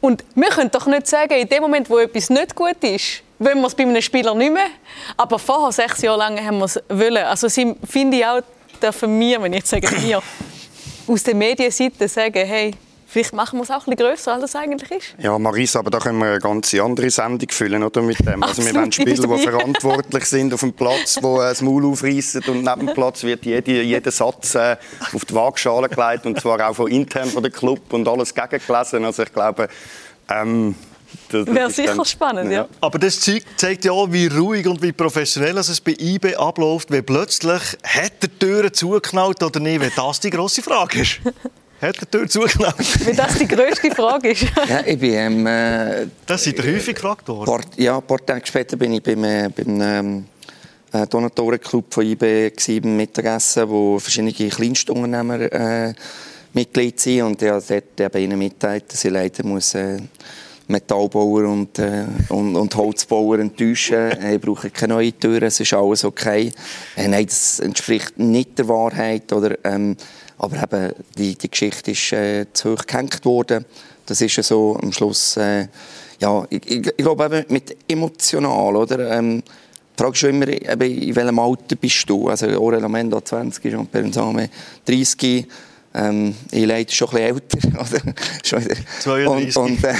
Und wir können doch nicht sagen, in dem Moment, wo etwas nicht gut ist, wollen wir es bei einem Spieler nicht mehr. Aber vorher, sechs Jahre lang, haben wir es wollen. Also finde ich auch, dürfen wir, wenn ich jetzt sage wir, aus der Medienseite sagen, hey, Vielleicht machen wir es auch ein bisschen grösser, als es eigentlich ist. Ja, Marisa, aber da können wir eine ganz andere Sendung füllen oder, mit dem. Also wir wollen Spieler, die verantwortlich sind auf dem Platz, die äh, das Maul aufreißen und neben dem Platz wird jede, jeder Satz äh, auf die Waagschale gelegt und zwar auch von intern von der Club und alles gegengelesen. Also ich glaube, ähm, Wäre sicher dann, spannend, ja. ja. Aber das zeigt ja auch, wie ruhig und wie professionell es bei IB abläuft, wenn plötzlich hat der Türen zugeknallt oder nicht, wenn das die grosse Frage ist. Hat die Tür zugeknallt? Weil das die grösste Frage ist. ja, ich bin, ähm, äh, das sind häufig gefragt worden. Paar, ja, ein paar Tage später bin ich beim, äh, beim ähm, äh, Donatorenclub von IB beim Mittagessen, wo verschiedene Kleinstunternehmer äh, Mitglied sind. Und ja, dort eben ihnen mitteilt, dass ich leider muss, äh, Metallbauer und, äh, und, und, Holzbauer enttäuschen. ich brauche keine neue Türen, es ist alles okay. Äh, nein, das entspricht nicht der Wahrheit. Oder, ähm, aber eben, die, die Geschichte ist äh, zu hoch gehängt worden. Das ist ja so am Schluss, äh, ja, ich, ich, ich, glaube eben mit emotional, oder? Ähm, die Frage ist schon immer, eben, in welchem Alter bist du? Also Aurel Amendo 20, Jean Perenzame 30. Ähm, ich leide schon ein bisschen älter. Oder? 32. Und, und, äh,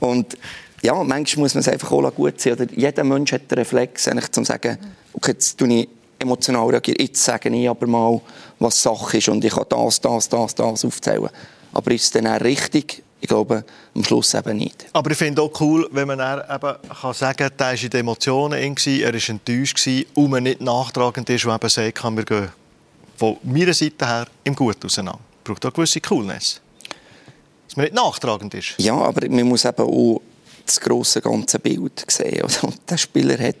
und ja, manchmal muss man es einfach auch gut sehen. Oder jeder Mensch hat den Reflex, eigentlich, zu sagen, okay, jetzt tue ich emotional reagieren. Jetzt sage ich aber mal, was Sache ist und ich kann das, das, das, das aufzählen. Aber ist es dann auch richtig? Ich glaube, am Schluss eben nicht. Aber ich finde auch cool, wenn man dann eben kann sagen kann, er war in den Emotionen, er war enttäuscht und man nicht nachtragend ist und eben sagt, kann wir gehen von meiner Seite her im Gut auseinander. Braucht auch gewisse Coolness. Dass man nicht nachtragend ist. Ja, aber man muss eben auch das grosse ganze Bild sehen. Und der Spieler hat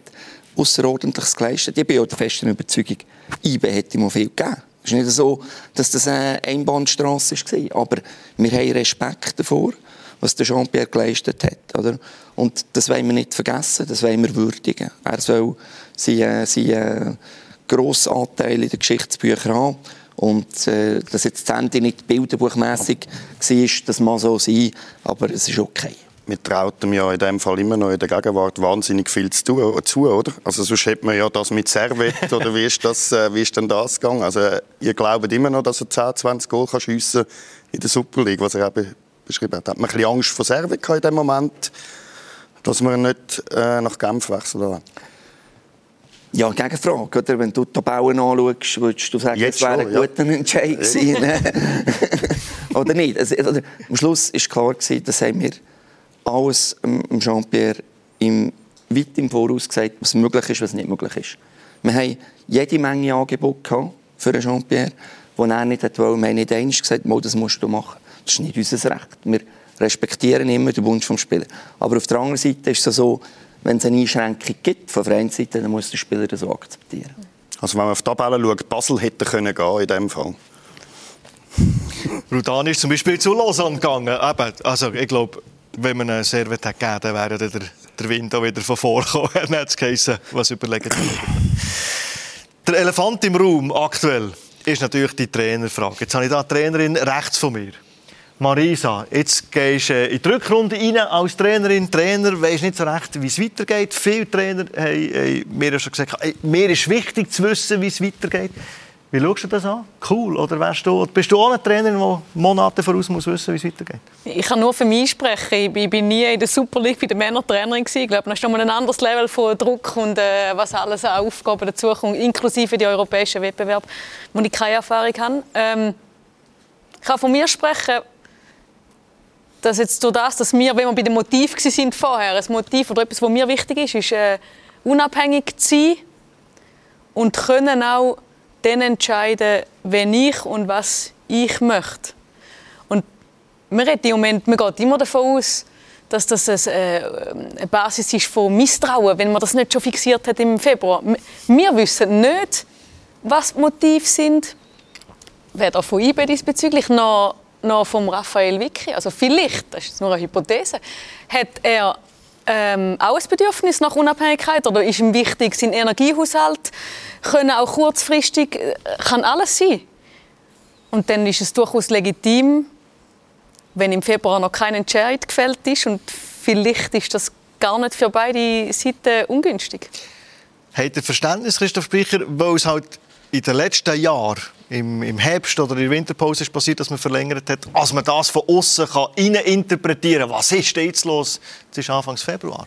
Außerordentliches geleistet. Ich bin auch der festen Überzeugung, IBE hätte ihm viel gegeben. Es ist nicht so, dass das eine Einbahnstrasse war. Aber wir haben Respekt davor, was der Jean-Pierre geleistet hat. Oder? Und das wollen wir nicht vergessen, das wollen wir würdigen. Er soll seinen, seinen grossen Anteil in den Geschichtsbüchern haben. Und äh, dass jetzt das Ende nicht bilderbuchmässig war, das mag so sein, aber es ist okay wir traut ihm ja in dem Fall immer noch in der Gegenwart wahnsinnig viel zu, tun, zu oder? Also sonst hätte man ja das mit Servet, oder wie ist, das, äh, wie ist denn das gegangen? Also ihr glaubt immer noch, dass er 10, 20 Goal kann schiessen in der Super League, was er eben beschrieben hat. Hat man ein bisschen Angst vor Servet in dem Moment, dass man nicht äh, nach Genf wechseln ja, Gegenfrage. Oder? Wenn du die Tabellen anschaust, würdest du sagen, es wäre ein guter ja. Entscheid gewesen. Ne? oder nicht? Also, oder, am Schluss war klar, gewesen, das haben wir alles Jean-Pierre im, weit im Voraus gesagt, was möglich ist, was nicht möglich ist. Wir haben jede Menge Angebote für Jean-Pierre, wo er nicht wollte. Wir haben nicht einmal gesagt, das musst du machen. Das ist nicht unser Recht. Wir respektieren immer den Wunsch des Spielers. Aber auf der anderen Seite ist es so, wenn es eine Einschränkung gibt von Vereinsseite, dann muss der Spieler das so akzeptieren. Also wenn man auf die Tabelle schaut, Basel hätte können gehen in diesem Fall. Rudan ist zum Beispiel zu Lausanne gegangen. also ich glaube, wenn man einen Servet hätte gegeben dann wäre der, der Wind auch wieder von vorgekommen. Dann hätte es geheißen, was überlegen Der Elefant im Raum aktuell ist natürlich die Trainerfrage. Jetzt habe ich da eine Trainerin rechts von mir. Marisa, jetzt gehst du äh, in die Rückrunde rein als Trainerin. Trainer weisst nicht so recht, wie es weitergeht. Viele Trainer haben, haben mir schon gesagt, mir ist wichtig zu wissen, wie es weitergeht. Wie schaust du das an? Cool? Oder wärst du, bist du auch ein Trainer, der Monate voraus muss wissen, wie es weitergeht? Ich kann nur für mich sprechen. Ich bin nie in der Super League bei den Männern Trainerin Ich glaube, da ist nochmal ein anderes Level von Druck und äh, was alles an Aufgaben dazukommt, inklusive die europäischen Wettbewerbe, wo ich keine Erfahrung habe. Ähm, ich kann von mir sprechen, dass jetzt durch das, dass wir, wenn wir bei dem Motiv sind vorher, ein Motiv oder etwas, was mir wichtig ist, ist äh, unabhängig zu sein und können auch dann entscheiden, wenn ich und was ich möchte. Und man, redet im Moment, man geht immer davon aus, dass das eine, äh, eine Basis ist von Misstrauen, wenn man das nicht schon fixiert hat im Februar. Wir wissen nicht, was die Motive sind, weder von IBE diesbezüglich, noch noch vom Raphael Vicky, also vielleicht, das ist nur eine Hypothese, hat er ähm, auch ein Bedürfnis nach Unabhängigkeit oder ist ihm wichtig, sein Energiehaushalt können auch kurzfristig, äh, kann alles sein. Und dann ist es durchaus legitim, wenn im Februar noch kein Entscheid gefällt ist und vielleicht ist das gar nicht für beide Seiten ungünstig. Hat ihr Verständnis, Christoph Speicher, weil es halt in den letzten Jahren, im, im Herbst oder in der Winterpause ist passiert, dass man verlängert hat, als man das von außen kann interpretieren was ist jetzt los? Es ist Anfang Februar.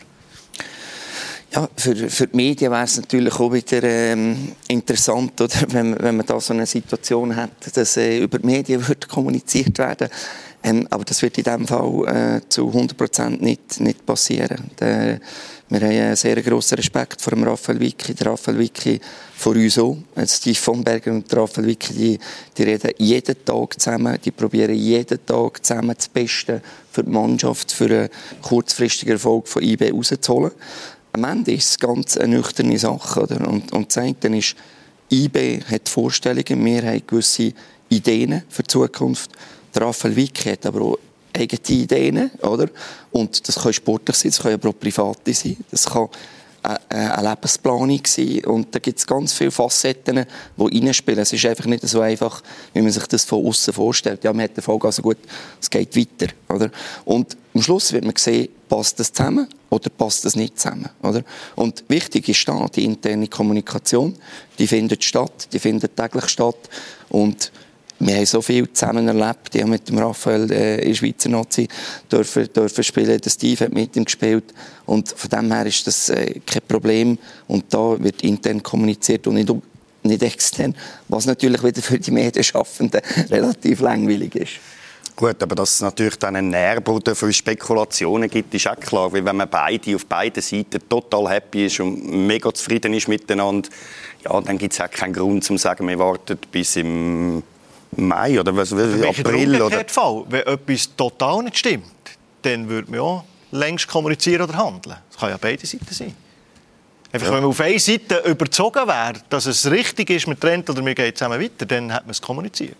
Ja, für, für die Medien wäre es natürlich auch wieder ähm, interessant, oder, wenn, wenn man da so eine Situation hat, dass äh, über die Medien wird kommuniziert werden ähm, aber das wird in diesem Fall äh, zu 100 nicht, nicht passieren. Der, wir haben einen sehr grossen Respekt vor dem Raphael Vicky. Der Raphael Vicky vor uns auch. Steve von Berger und der Raphael Vicky, die, die reden jeden Tag zusammen. Die probieren jeden Tag zusammen das Beste für die Mannschaft, für einen kurzfristigen Erfolg von IB rauszuholen am Ende ist es ganz eine nüchterne Sache. Oder? Und, und das eine ist, IB hat Vorstellungen, wir haben gewisse Ideen für die Zukunft. Der Raphael Wick hat aber auch eigene Ideen, oder? Und das kann sportlich sein, das kann aber auch private sein, das kann eine Lebensplanung sein. Und da gibt es ganz viele Facetten, die reinspielen. Es ist einfach nicht so einfach, wie man sich das von außen vorstellt. Ja, man hat den Fall, also gut, es geht weiter, oder? Und am Schluss wird man sehen, passt das zusammen oder passt das nicht zusammen, oder? Und wichtig ist da die interne Kommunikation. Die findet statt, die findet täglich statt und wir haben so viel zusammen erlebt. Ich habe mit dem Raphael äh, in Schweizer Nazi dürfen, dürfen spielen. Der Steve hat mit ihm gespielt. Und von dem her ist das äh, kein Problem. Und da wird intern kommuniziert und nicht, nicht extern, was natürlich wieder für die Medienschaffenden relativ langweilig ist. Gut, aber dass es natürlich dann einen Nährboden für Spekulationen gibt, ist auch klar. Weil wenn man beide auf beiden Seiten total happy ist und mega zufrieden ist miteinander, ja, dann gibt es auch keinen Grund, zu sagen, wir warten bis im Mai oder was, was April oder Fall, wenn etwas total nicht stimmt, dann würde man ja längst kommunizieren oder handeln. Das kann ja beide Seiten sein. Einfach, ja. wenn man auf einer Seite überzogen wäre, dass es richtig ist, mit Trend oder wir gehen zusammen weiter, dann hat man es kommuniziert.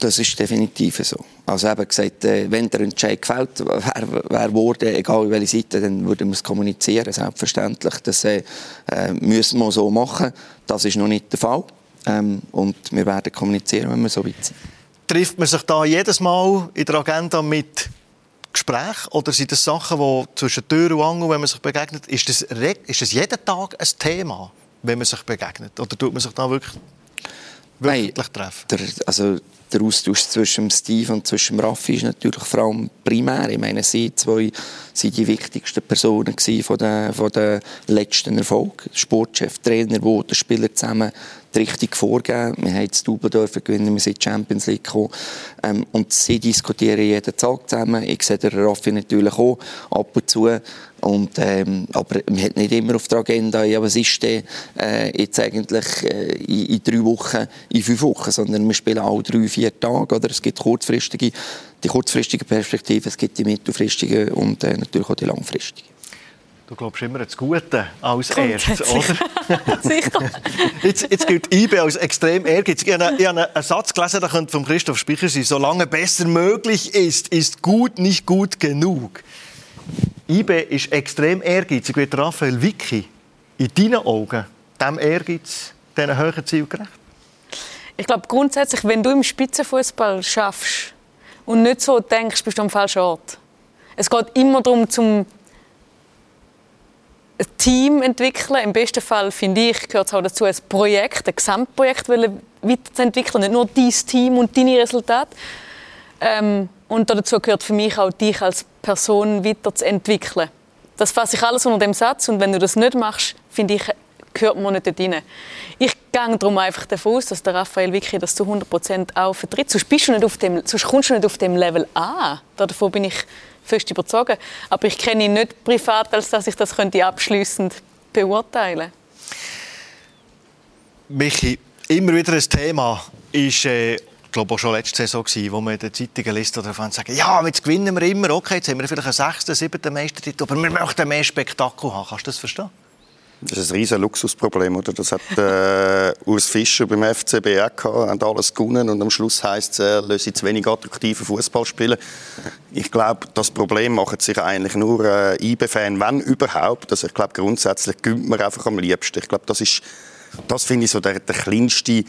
Das ist definitiv so. Also eben gesagt, äh, wenn der Entscheid gefällt, wer, wer wurde, egal welche Seite, dann würden wir es kommunizieren, selbstverständlich. Das äh, äh, müssen wir so machen. Das ist noch nicht der Fall. Ähm, und wir werden kommunizieren, wenn wir so weit sind. Trifft man sich da jedes Mal in der Agenda mit Gespräch oder sind das Sachen, die zwischen Tür und Angel, wenn man sich begegnet, ist das, ist das jeden Tag ein Thema, wenn man sich begegnet? Oder tut man sich da wirklich, wirklich Nein, treffen? Der, also der Austausch zwischen Steve und zwischen Raffi ist natürlich vor allem primär. Ich meine, sie zwei sind die wichtigsten Personen von den, von den letzten Erfolg. Sportchef, Trainer, wo der Spieler zusammen die Richtung vorgeben. Wir haben das Double dürfen gewinnen, wir sind Champions League gekommen. Ähm, und sie diskutieren jeden Tag zusammen. Ich sehe den Raffi natürlich auch ab und zu. Und, ähm, aber man hat nicht immer auf der Agenda, ja, was ist denn äh, jetzt eigentlich äh, in, in, drei Wochen, in fünf Wochen, sondern wir spielen alle drei, vier Tage. Oder? Es gibt kurzfristige, die kurzfristige Perspektive, es gibt die mittelfristige und äh, natürlich auch die langfristige. Du glaubst immer das Gute als erstes, oder? Sicher. jetzt, jetzt gilt IB als extrem ehrgeizig. Ich habe, ich habe einen Satz gelesen, der könnte von Christoph Speicher sein. Solange besser möglich ist, ist gut nicht gut genug. IB ist extrem ehrgeizig. Wird Raphael Vicky in deinen Augen dem Ehrgeiz, diesen höheren Ziel gerecht? Ich glaube grundsätzlich, wenn du im Spitzenfußball schaffst und nicht so denkst, bist du am falschen Ort. Es geht immer darum, zum ein Team entwickeln. Im besten Fall, finde ich, gehört es auch dazu, ein Projekt, ein Gesamtprojekt weiterzuentwickeln. Nicht nur dein Team und deine Resultate. Ähm, und dazu gehört für mich auch, dich als Person weiterzuentwickeln. Das fasse ich alles unter dem Satz. Und wenn du das nicht machst, finde ich, gehört man nicht dort rein. Ich gehe darum einfach davon aus, dass der Raphael wirklich das zu 100% auch vertritt. Sonst, bist du nicht auf dem, sonst kommst du nicht auf dem Level an. Davon bin ich fest überzogen. Aber ich kenne ihn nicht privat, als dass ich das könnte abschließend beurteilen Michi, immer wieder ein Thema ist, äh, glaube auch schon letzte Saison gewesen, wo man in den Zeitungen liest oder sagen, ja, jetzt gewinnen wir immer, okay, jetzt haben wir vielleicht einen sechsten, siebten Meistertitel, aber wir möchten mehr Spektakel haben. Kannst du das verstehen? Das ist ein riesiges Luxusproblem, oder? Das hat äh, Urs Fischer beim FCB auch gehabt, haben alles gewonnen und am Schluss heisst es, er löse zu wenig attraktiven Fußball spielen. Ich glaube, das Problem macht sich eigentlich nur äh, IB-Fan, wenn überhaupt. Also ich glaube, grundsätzlich gönnt man einfach am liebsten. Ich glaube, das ist, das finde ich so der, der kleinste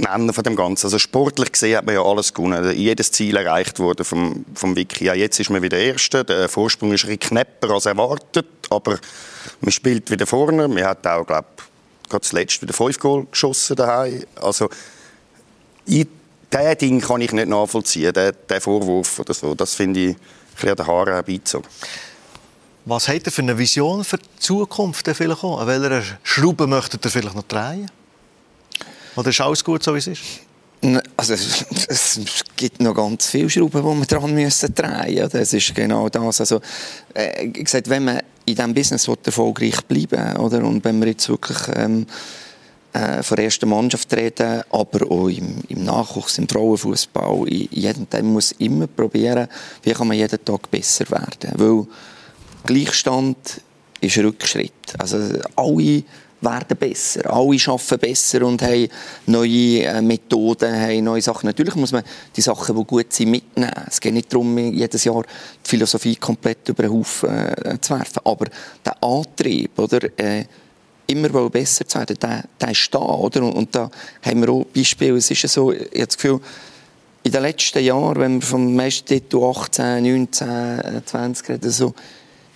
Nenner von dem Ganzen. Also sportlich gesehen hat man ja alles gewonnen. Jedes Ziel erreicht wurde vom, vom Wiki. Ja, jetzt ist man wieder Erster. Der Vorsprung ist ein knapper als erwartet, aber man spielt wieder vorne. Man hat auch, glaube ich, gerade zuletzt wieder fünf Goal geschossen daheim. Also, diesen Ding kann ich nicht nachvollziehen, den, den Vorwurf oder so. Das finde ich ein bisschen an den Haaren herbeizogen. Was hat er für eine Vision für die Zukunft vielleicht auch? An welcher Schraube möchtet ihr vielleicht noch drehen? Oder ist alles gut, so wie es ist? Also, es gibt noch ganz viele Schrauben, die wir dran müssen drehen müssen. Das ist genau das. Also, äh, gesagt, wenn man in diesem Business erfolgreich bleiben oder? und wenn wir jetzt wirklich ähm, äh, von der ersten Mannschaft reden, aber auch im, im Nachwuchs, im Frauenfußball, jeden Tag muss immer probieren, wie kann man jeden Tag besser werden. Weil Gleichstand ist Rückschritt. Also alle werden besser. Alle arbeiten besser und haben neue äh, Methoden, haben neue Sachen. Natürlich muss man die Sachen, die gut sind, mitnehmen. Es geht nicht darum, jedes Jahr die Philosophie komplett über den Haufen äh, zu werfen. Aber der Antrieb, oder, äh, immer besser zu werden, der, der ist da. Oder? Und, und da haben wir auch Beispiele. Es ist ja so, ich habe das Gefühl, in den letzten Jahren, wenn wir vom Meistertitel 18, 19, 20 reden, so,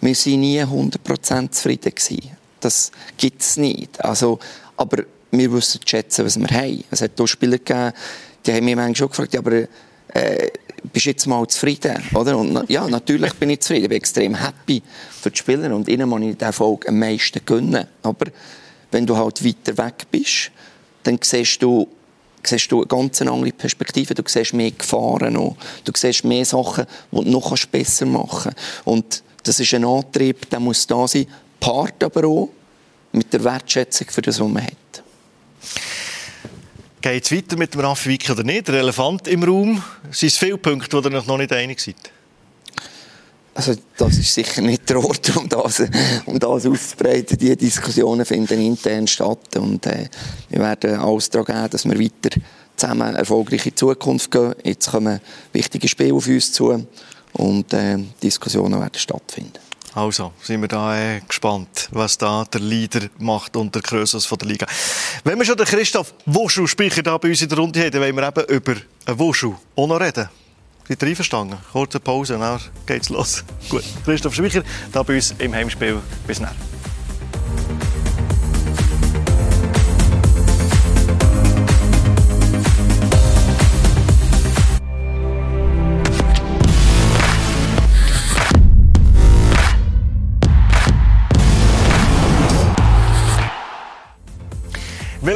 wir waren nie 100% zufrieden gewesen. Das gibt es nicht. Also, aber wir wissen zu schätzen, was wir haben. Es hat auch Spieler gegeben, die haben mich manchmal schon gefragt, ja, aber äh, bist du jetzt mal zufrieden? Oder? Und, ja, natürlich bin ich zufrieden. Ich bin extrem happy für die Spieler und ihnen muss ich den Erfolg am meisten gönnen. Aber wenn du halt weiter weg bist, dann siehst du, siehst du eine ganz andere Perspektive. Du siehst mehr Gefahren noch. Du siehst mehr Sachen, die du noch besser machen kannst. Und das ist ein Antrieb, der muss da sein, paart aber auch mit der Wertschätzung für das, was man hat. Geht es weiter mit dem Raffi Wicki oder nicht? Der Elefant im Raum. Sind es viele Punkte, wo ihr noch nicht einig seid? Also das ist sicher nicht der Ort, um das, um das auszubreiten. Diese Diskussionen finden intern statt und äh, wir werden alles daran geben, dass wir weiter zusammen erfolgreich in die Zukunft gehen. Jetzt kommen wichtige Spiele auf uns zu und äh, Diskussionen werden stattfinden. Also sind wir da äh, gespannt, was da der Leader macht und der Krösus von der Liga. Wenn wir schon den Christoph Wuschu-Sprecher da bei uns in der Runde haben, dann wollen wir eben über einen Wuschu auch noch reden. Seid ihr einverstanden? Kurze Pause, dann geht's los. Gut, Christoph Speicher, da bei uns im Heimspiel. Bis nachher.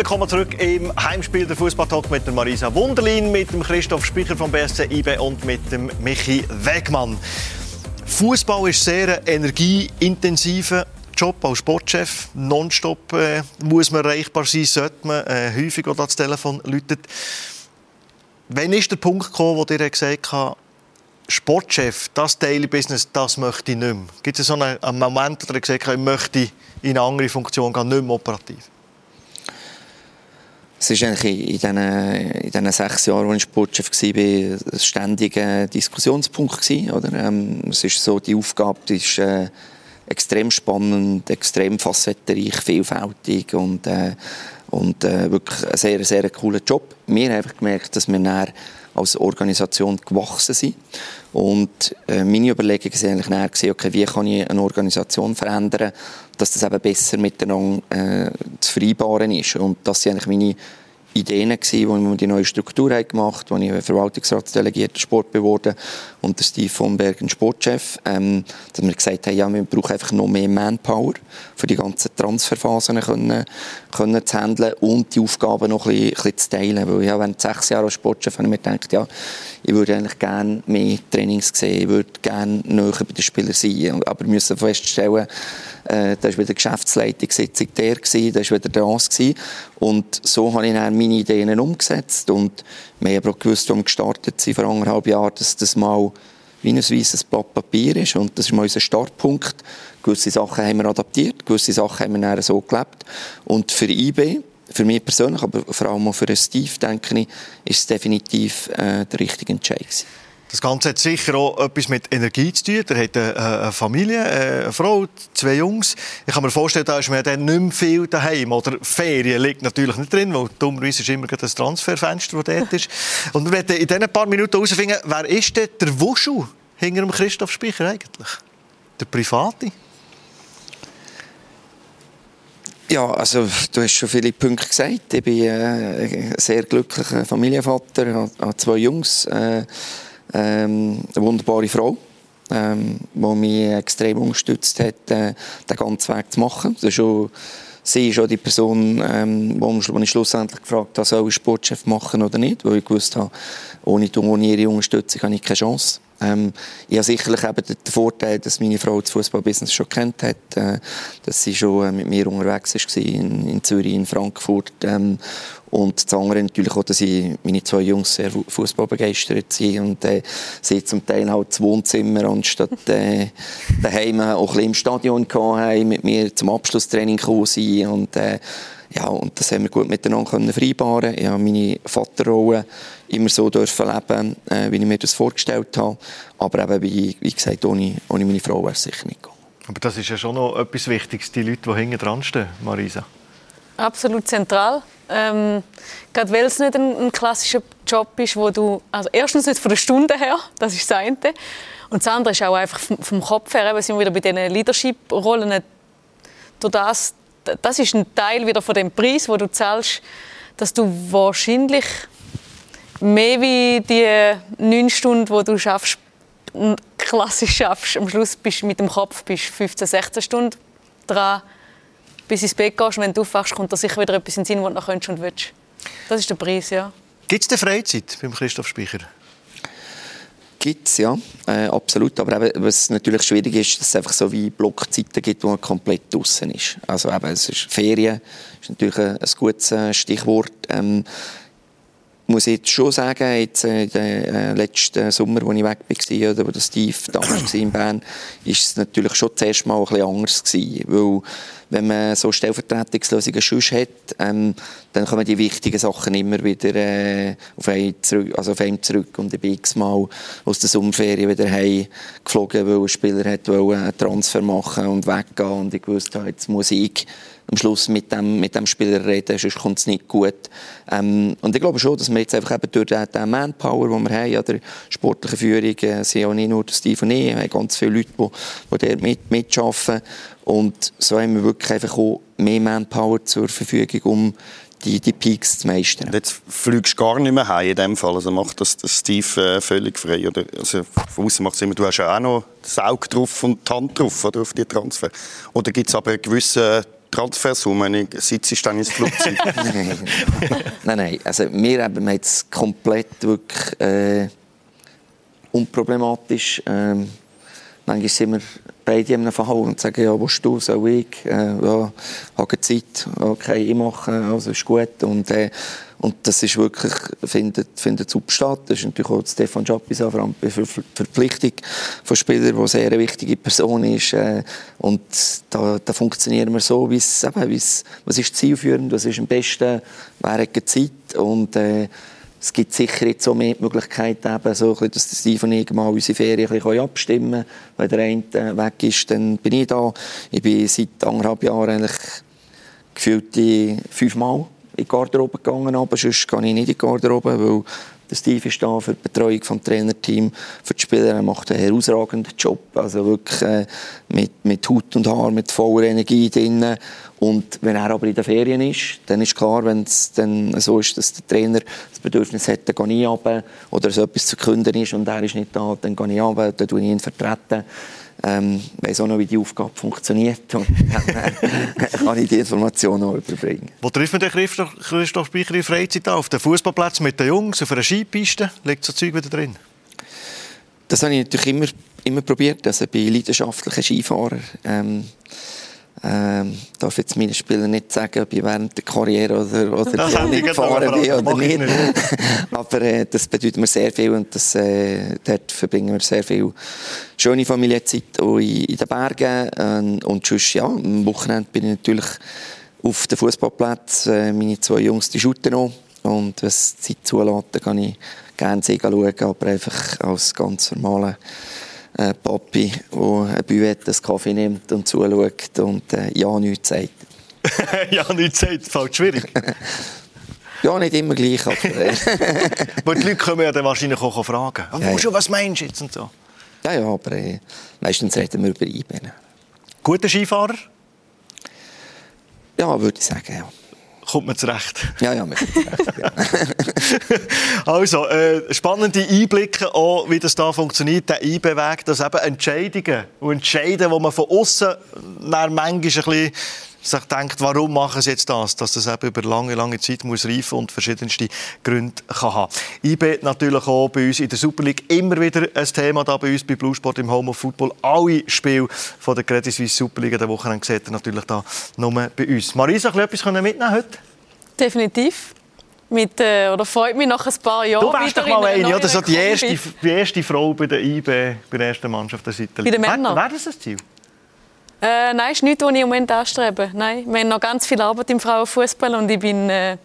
Willkommen zurück im Heimspiel der Fußballtalk mit der Marisa Wunderlin, mit dem Christoph Speicher vom BSC IB und mit dem Michi Wegmann. Fußball ist sehr ein energieintensiver Job als Sportchef. Nonstop äh, muss man erreichbar sein, sollte man äh, häufig auch das Telefon läutet. Wann ist der Punkt gekommen, wo dir gesagt hat, Sportchef, das Daily Business, das möchte ich nicht mehr? Gibt es so einen, einen Moment, wo er gesagt hat, ich möchte in eine andere Funktion gehen, nicht mehr operativ? Es war eigentlich in diesen, in sechs Jahren, als ich Sportchef war, ein ständiger Diskussionspunkt. Gewesen, oder? Ähm, es ist so, die Aufgabe die ist äh, extrem spannend, extrem facettenreich, vielfältig und, äh, und äh, wirklich ein sehr, sehr cooler Job. Wir haben einfach gemerkt, dass wir als Organisation gewachsen sind. Und äh, meine Überlegungen waren eigentlich näher, okay, wie kann ich eine Organisation verändern, dass das eben besser miteinander äh, zu vereinbaren ist. Und das sind eigentlich meine Ideen gewesen, wo wir die neue Struktur gemacht haben, wo ich Verwaltungsratsdelegierter Sport geworden und der Steve von Berg, ein Sportchef, ähm, dass wir gesagt haben, ja, wir brauchen einfach noch mehr Manpower, für die ganzen Transferphasen können, können zu handeln und die Aufgaben noch ein bisschen, ein bisschen zu teilen. Weil ja, während sechs Jahre als Sportchef habe ich mir gedacht, ja, ich würde eigentlich gerne mehr Trainings sehen, ich würde gerne näher bei den Spielern sein, aber wir müssen feststellen, äh, da war wieder Geschäftsleitungssitzung der, gewesen, da war wieder das. Gewesen. Und so habe ich dann meine Ideen umgesetzt. Und wir haben auch gewusst, als wir gestartet sind, vor anderthalb Jahren, dass das mal wie ein weißes Blatt Papier ist. Und das ist mal unser Startpunkt. Gewisse Sachen haben wir adaptiert, gewisse Sachen haben wir dann so gelebt. Und für IB, für mich persönlich, aber vor allem auch für Steve, denke ich, ist es definitiv äh, der richtige Entscheid gewesen. Das Ganze hat sicher auch etwas mit Energie zu tun. Er hat eine, Familie, eine Frau, zwei Jungs. Ich kann mir vorstellen, da ist man dann nicht mehr viel daheim. Oder Ferien liegt natürlich nicht drin, weil dummerweise ist immer das Transferfenster, das dort ist. Und wir werden in diesen paar Minuten herausfinden, wer ist denn der Wuschu hinter dem Christoph Speicher eigentlich? Der Private? Ja, also du hast schon viele Punkte gesagt. Ich bin äh, ein sehr glücklicher Familienvater, habe zwei Jungs. Äh, ähm, eine wunderbare Frau, ähm, die mich extrem unterstützt hat, äh, den ganzen Weg zu machen. Das ist schon, sie ist auch die Person, ähm, wo ich schlussendlich gefragt habe, soll ich Sportchef machen oder nicht, weil ich gewusst habe, ohne, ohne ihre Unterstützung habe ich keine Chance. Ähm, ich habe sicherlich eben den Vorteil, dass meine Frau das Fußballbusiness schon kennt hat, äh, dass sie schon äh, mit mir unterwegs war in, in Zürich, in Frankfurt ähm, und das andere natürlich auch, dass ich meine zwei Jungs sehr fußballbegeistert sind und äh, sie zum Teil halt das Wohnzimmer anstatt äh, daheim auch ein bisschen im Stadion haben, mit mir zum Abschlusstraining gekommen sind und äh, ja, und das haben wir gut miteinander können vereinbaren. Ich habe meine Vaterrolle immer so dürfen leben, äh, wie ich mir das vorgestellt habe. Aber eben, wie, wie gesagt, ohne, ohne meine Frau wäre es sicher nicht gegangen. Aber das ist ja schon noch etwas Wichtiges, die Leute, die hinten dran stehen, Marisa. Absolut zentral. Ähm, gerade weil es nicht ein, ein, klassischer Job ist, wo du, also erstens nicht von der Stunde her, das ist das eine. Und das andere ist auch einfach vom, vom Kopf her, eben sind wir wieder bei diesen Leadership-Rollen. das, das ist ein Teil wieder von dem Preis, wo du zahlst, dass du wahrscheinlich mehr wie die neun Stunden, die du schaffst, klassisch schaffst, am Schluss bist mit dem Kopf bist 15, 16 Stunden dran bis ins Bett gehst. Und wenn du aufwachst, kommt da sicher wieder etwas in den Sinn, was du noch könntest und willst. Das ist der Preis, ja. Gibt es Freizeit beim Christoph Speicher? Gibt es, ja, äh, absolut. Aber eben, was natürlich schwierig ist, dass es einfach so wie Blockzeiten gibt, wo man komplett draußen ist. Also eben, es ist Ferien, ist natürlich ein, ein gutes äh, Stichwort. Ähm, muss ich jetzt schon sagen, jetzt, äh, den äh, letzten Sommer, als ich weg war, oder wo der Steve damals war in Bern, ist es natürlich schon zuerst mal ein bisschen anders gewesen, weil wenn man so Stellvertretungslösungen schon hat, ähm, dann kommen die wichtigen Sachen immer wieder äh, auf, einen zurück, also auf einen zurück. Und ich bin x-mal aus der Sommerferien wieder geflogen, weil ein Spieler hat einen Transfer machen und weggehen und ich wusste, jetzt muss ich am Schluss mit dem, mit dem Spieler reden, sonst kommt es nicht gut. Ähm, und ich glaube schon, dass wir jetzt einfach eben durch den, Manpower, den wir haben, ja, der sportlichen Führung, äh, sind auch nicht nur Steve und ich, wir haben ganz viele Leute, die, die dort mit, mitarbeiten. Und so haben wir wirklich einfach auch mehr Manpower zur Verfügung, um die, die Peaks zu meistern. Jetzt fliegst du gar nicht mehr heim in dem Fall, also macht das, das Steve äh, völlig frei, oder? Also von außen macht es immer, du hast ja auch noch das Auge drauf und die Hand drauf, oder, auf die Transfer. Oder gibt es aber einen gewissen Transfersumme, sitze ich dann ins Flugzeug? nein, nein, also wir haben jetzt komplett wirklich äh, unproblematisch. Ähm, manchmal sind wir beide in einem Fall und sagen, ja, willst du, soll ich? Äh, ja, habe Zeit, okay, ich mache, also ist gut. Und, äh, und das ist wirklich, findet, findet super statt. Das ist natürlich auch Stefan Jappis eine Verpflichtung von Spielern, die eine sehr wichtige Person ist. Äh, und da, da funktionieren wir so, wie's, eben, wie's, was ist zielführend, was ist am besten, wer hat Zeit und äh, es gibt sicher jetzt so mehr Möglichkeiten, eben so, dass Steve und ich mal unsere Ferien ein abstimmen können. Wenn der eine weg ist, dann bin ich da. Ich bin seit anderthalb Jahren eigentlich gefühlt fünfmal in die Garderobe gegangen, aber sonst gehe ich nicht in die Garderobe, weil der Steve ist da für die Betreuung des Trainerteams, für die Spieler. Er macht einen herausragenden Job. Also wirklich äh, mit, mit Hut und Haar, mit voller Energie drin. Und wenn er aber in den Ferien ist, dann ist klar, wenn es dann so ist, dass der Trainer das Bedürfnis hat, dann gehe ich runter. Oder so etwas zu künden ist und er ist nicht da, dann gehe ich runter, dann tue ich ihn. Ähm, ich weiss auch noch, wie die Aufgabe funktioniert und dann kann ich die Informationen auch überbringen. Wo trifft man den Christoph Speicher in Freizeit? Auf dem Fußballplatz mit den Jungs, auf einer Skipiste? Liegt so Zeug wieder drin? Das habe ich natürlich immer, immer probiert. Also bei leidenschaftlichen Skifahrern ähm, Ähm, darf jetzt meinen Spielern nicht sagen, ob ich während der Karriere oder, oder Das hätte ich gefahren bin oder nicht. ich Aber äh, das bedeutet mir sehr viel und das, äh, dort verbringen wir sehr viel schöne Familienzeit auch in, in den Bergen. Ähm, und sonst, ja, am Wochenende bin ich natürlich auf den Fußballplatz. Äh, meine zwei Jungs, die shooten noch. Und wenn es die Zeit zulässt, kann ich gerne sie schauen, aber einfach als ganz normaler äh, Papi, der ein Buvette, einen Kaffee nimmt und zuschaut und äh, ja nichts sagt. ja, nicht Zeit, fällt schwierig. Ja, nicht immer gleich, aber äh, die Leute können ja dann wahrscheinlich auch fragen. Aber Ja, ja. schon, was meinst du jetzt und so? ja, ja, aber äh, meistens reden wir über IBAN. Guter Skifahrer, Ja, würde ich sagen, ja. Kommt man zurecht. Ja, ja, wir können es recht, ja. Also, äh, spannende Einblicke auch, wie das da funktioniert, der IB-Weg, dass eben Entscheidungen und Entscheiden, wo man von außen manchmal ein bisschen sich denkt, warum machen sie jetzt das, dass das eben über lange, lange Zeit muss reifen und verschiedenste Gründe kann haben. IB natürlich auch bei uns in der Super League immer wieder ein Thema da bei uns bei Blue Sport im Home of Football. Alle Spiele von der Credit Suisse Super League der Woche seht ihr natürlich da nur bei uns. Marisa, etwas mitnehmen heute? Definitiv. Mit, äh, oder freut mich nach ein paar Jahren Du wärst doch mal eine, oder? So die, erste, die erste Frau bei der IB, bei der ersten Mannschaft der Seite. Bei den Männern? Wäre das ein Ziel? Äh, nein, ist nichts, was ich im Moment anstrebe. Nein, wir haben noch ganz viel Arbeit im Frauenfußball und ich bin, äh,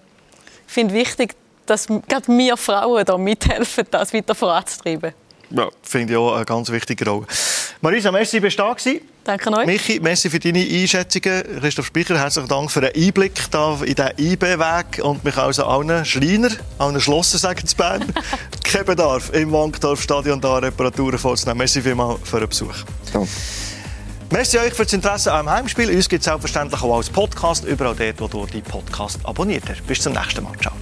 finde wichtig, dass gerade wir Frauen da mithelfen, das weiter voranzutreiben. Ja, finde ich auch eine ganz wichtige Rolle. Marisa, merci, bist du da gewesen. Danke euch. Michi, merci für deine Einschätzungen. Christoph Speicher, herzlichen Dank für den Einblick da in den IB-Weg. Und mich also allen Schreiner, allen Schlosser, sagen zu Bern, kein Bedarf im Wankdorf-Stadion da Reparaturen vorzunehmen. Merci vielmals für den Besuch. So. Merci euch für das Interesse am Heimspiel. Uns gibt es selbstverständlich auch als Podcast, überall dort, wo du die Podcast abonniert hast. Bis zum nächsten Mal. Ciao.